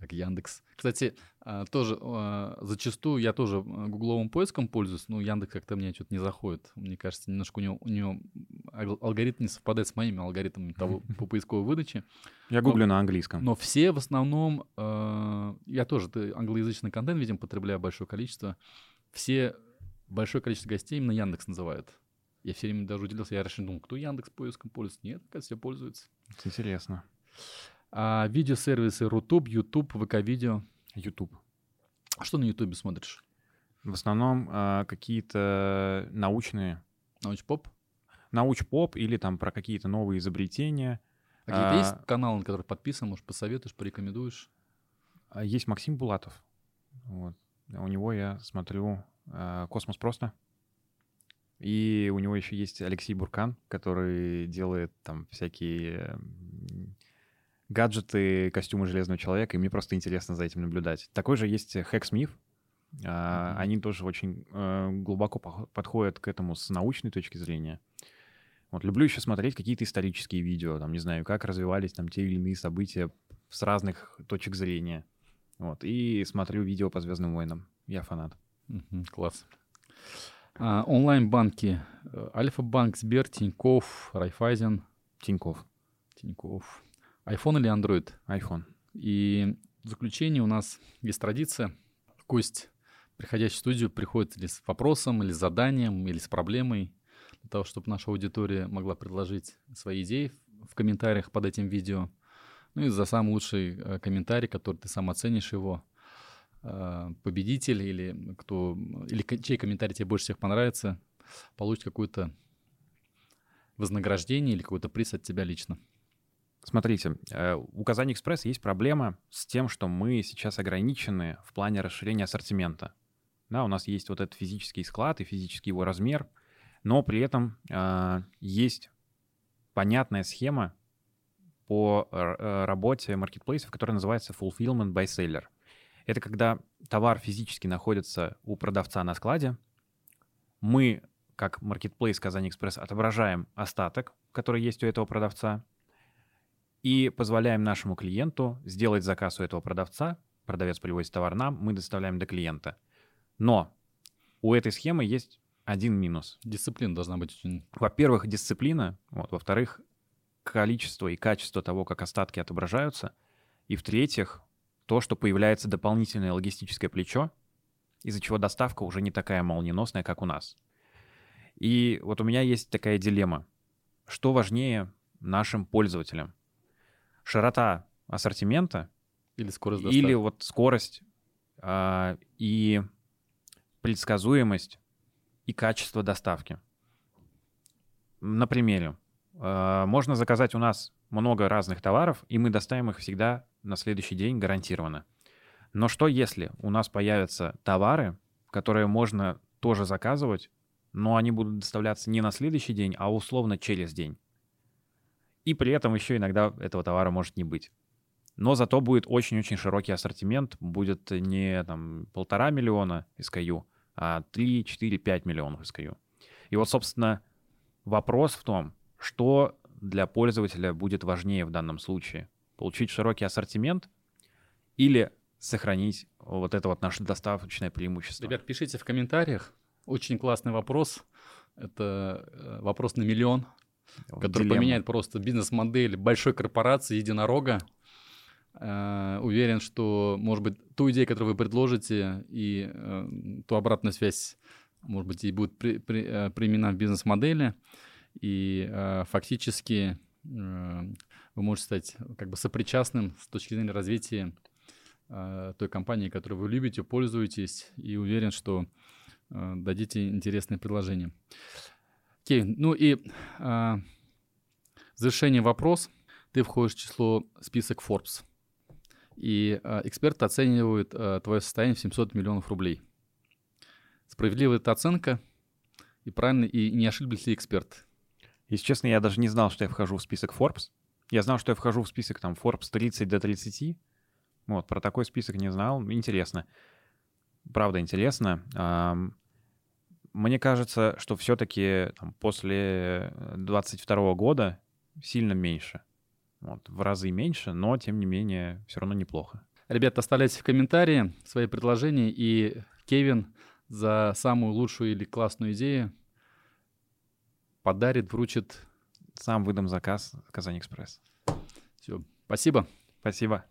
Так, Яндекс. Кстати, а, тоже а, зачастую я тоже а, гугловым поиском пользуюсь, но Яндекс как-то мне что-то не заходит. Мне кажется, немножко у него, у него ал- алгоритм не совпадает с моими алгоритмами того по поисковой выдаче. Я гуглю на английском. Но все в основном, я тоже англоязычный контент, видим, потребляю большое количество. Все, большое количество гостей именно Яндекс называют. Я все время даже удивился, я раньше думал, кто Яндекс поиском пользуется? Нет, кажется, все пользуются. Интересно. А видеосервисы Рутуб, YouTube, ВК-видео. YouTube. А что на Ютубе смотришь? В основном а, какие-то научные, Научпоп? науч-поп или там про какие-то новые изобретения. А Какие-то А, есть каналы, на которые подписан, может, посоветуешь, порекомендуешь? А Есть Максим Булатов. Вот. У него я смотрю а, «Космос просто». И у него еще есть Алекс Буркан, который делает там всякие гаджеты, костюмы Железного Человека, и мне просто интересно за этим наблюдать. Такой же есть Hacksmith. А, Мгм. Они тоже очень э, глубоко подходят к этому с научной точки зрения. Вот люблю еще смотреть какие-то исторические видео, там, не знаю, как развивались там те или иные события с разных точек зрения. Вот, и смотрю видео по Звездным войнам. Я фанат. Мгм, класс. А, онлайн-банки. э, Альфа-банк, Сбер, Тиньков, Райфайзен, Тиньков, Тиньков. iPhone или Android? iPhone. И в заключение у нас есть традиция. Гость, приходящий в студию, приходит или с вопросом, или с заданием, или с проблемой, для того, чтобы наша аудитория могла предложить свои идеи в комментариях под этим видео. Ну и за самый лучший э, комментарий, который ты сам оценишь его, э, победитель или кто или чей комментарий тебе больше всех понравится, получит какое-то вознаграждение или какой-то приз от тебя лично. Смотрите, э, у Казани Экспресс есть проблема с тем, что мы сейчас ограничены в плане расширения ассортимента. Да, у нас есть вот этот физический склад и физический его размер, но при этом э, есть понятная схема по э, работе маркетплейсов, которая называется Fulfillment by Seller. Это когда товар физически находится у продавца на складе, мы, как маркетплейс Казани Экспресс, отображаем остаток, который есть у этого продавца, и позволяем нашему клиенту сделать заказ у этого продавца. Продавец привозит товар нам, мы доставляем до клиента. Но у этой схемы есть один минус. Дисциплина должна быть очень... Во-первых, дисциплина. Вот. Во-вторых, количество и качество того, как остатки отображаются. И в-третьих, то, что появляется дополнительное логистическое плечо, из-за чего доставка уже не такая молниеносная, как у нас. И вот у меня есть такая дилемма. Что важнее нашим пользователям? Широта ассортимента Или скорость или доставки. вот скорость а, и предсказуемость и качество доставки. На примере. А, Можно заказать у нас много разных товаров, и мы доставим их всегда на следующий день гарантированно. Но что если у нас появятся товары, которые можно тоже заказывать, но они будут доставляться не на следующий день, а условно через день. И при этом еще иногда этого товара может не быть. Но зато будет очень-очень широкий ассортимент. Будет не там полтора миллиона SKU, а 3, 4, 5 миллионов SKU. И вот, собственно, вопрос в том, что для пользователя будет важнее в данном случае. Получить широкий ассортимент или сохранить вот это вот наше доставочное преимущество. Ребят, пишите в комментариях. Очень классный вопрос. Это э, вопрос на миллион, Вот который дилемма. поменяет просто бизнес-модель большой корпорации, единорога. Э, Уверен, что, может быть, ту идею, которую вы предложите, и э, ту обратную связь, может быть, и будет при- при- э, применена в бизнес-модели. И э, фактически э, вы можете стать как бы сопричастным с точки зрения развития э, той компании, которой вы любите, пользуетесь, и уверен, что э, дадите интересные предложения. Окей, ну и э, в завершение вопрос. Ты входишь в число список Forbes, и э, эксперты оценивают э, твое состояние в 700 миллионов рублей. Справедливая это оценка и правильно, и не ошиблись ли эксперты? Если честно, я даже не знал, что я вхожу в список Forbes. Я знал, что я вхожу в список там Forbes 30 до 30. Вот, про такой список не знал. Интересно. Правда, интересно. Мне кажется, что все-таки после 22 года сильно меньше. Вот, в разы меньше, но тем не менее все равно неплохо. Ребята, оставляйте в комментарии свои предложения, и Кевин за самую лучшую или классную идею подарит, вручит. Сам выдам заказ Казань Экспресс. Все, спасибо. Спасибо.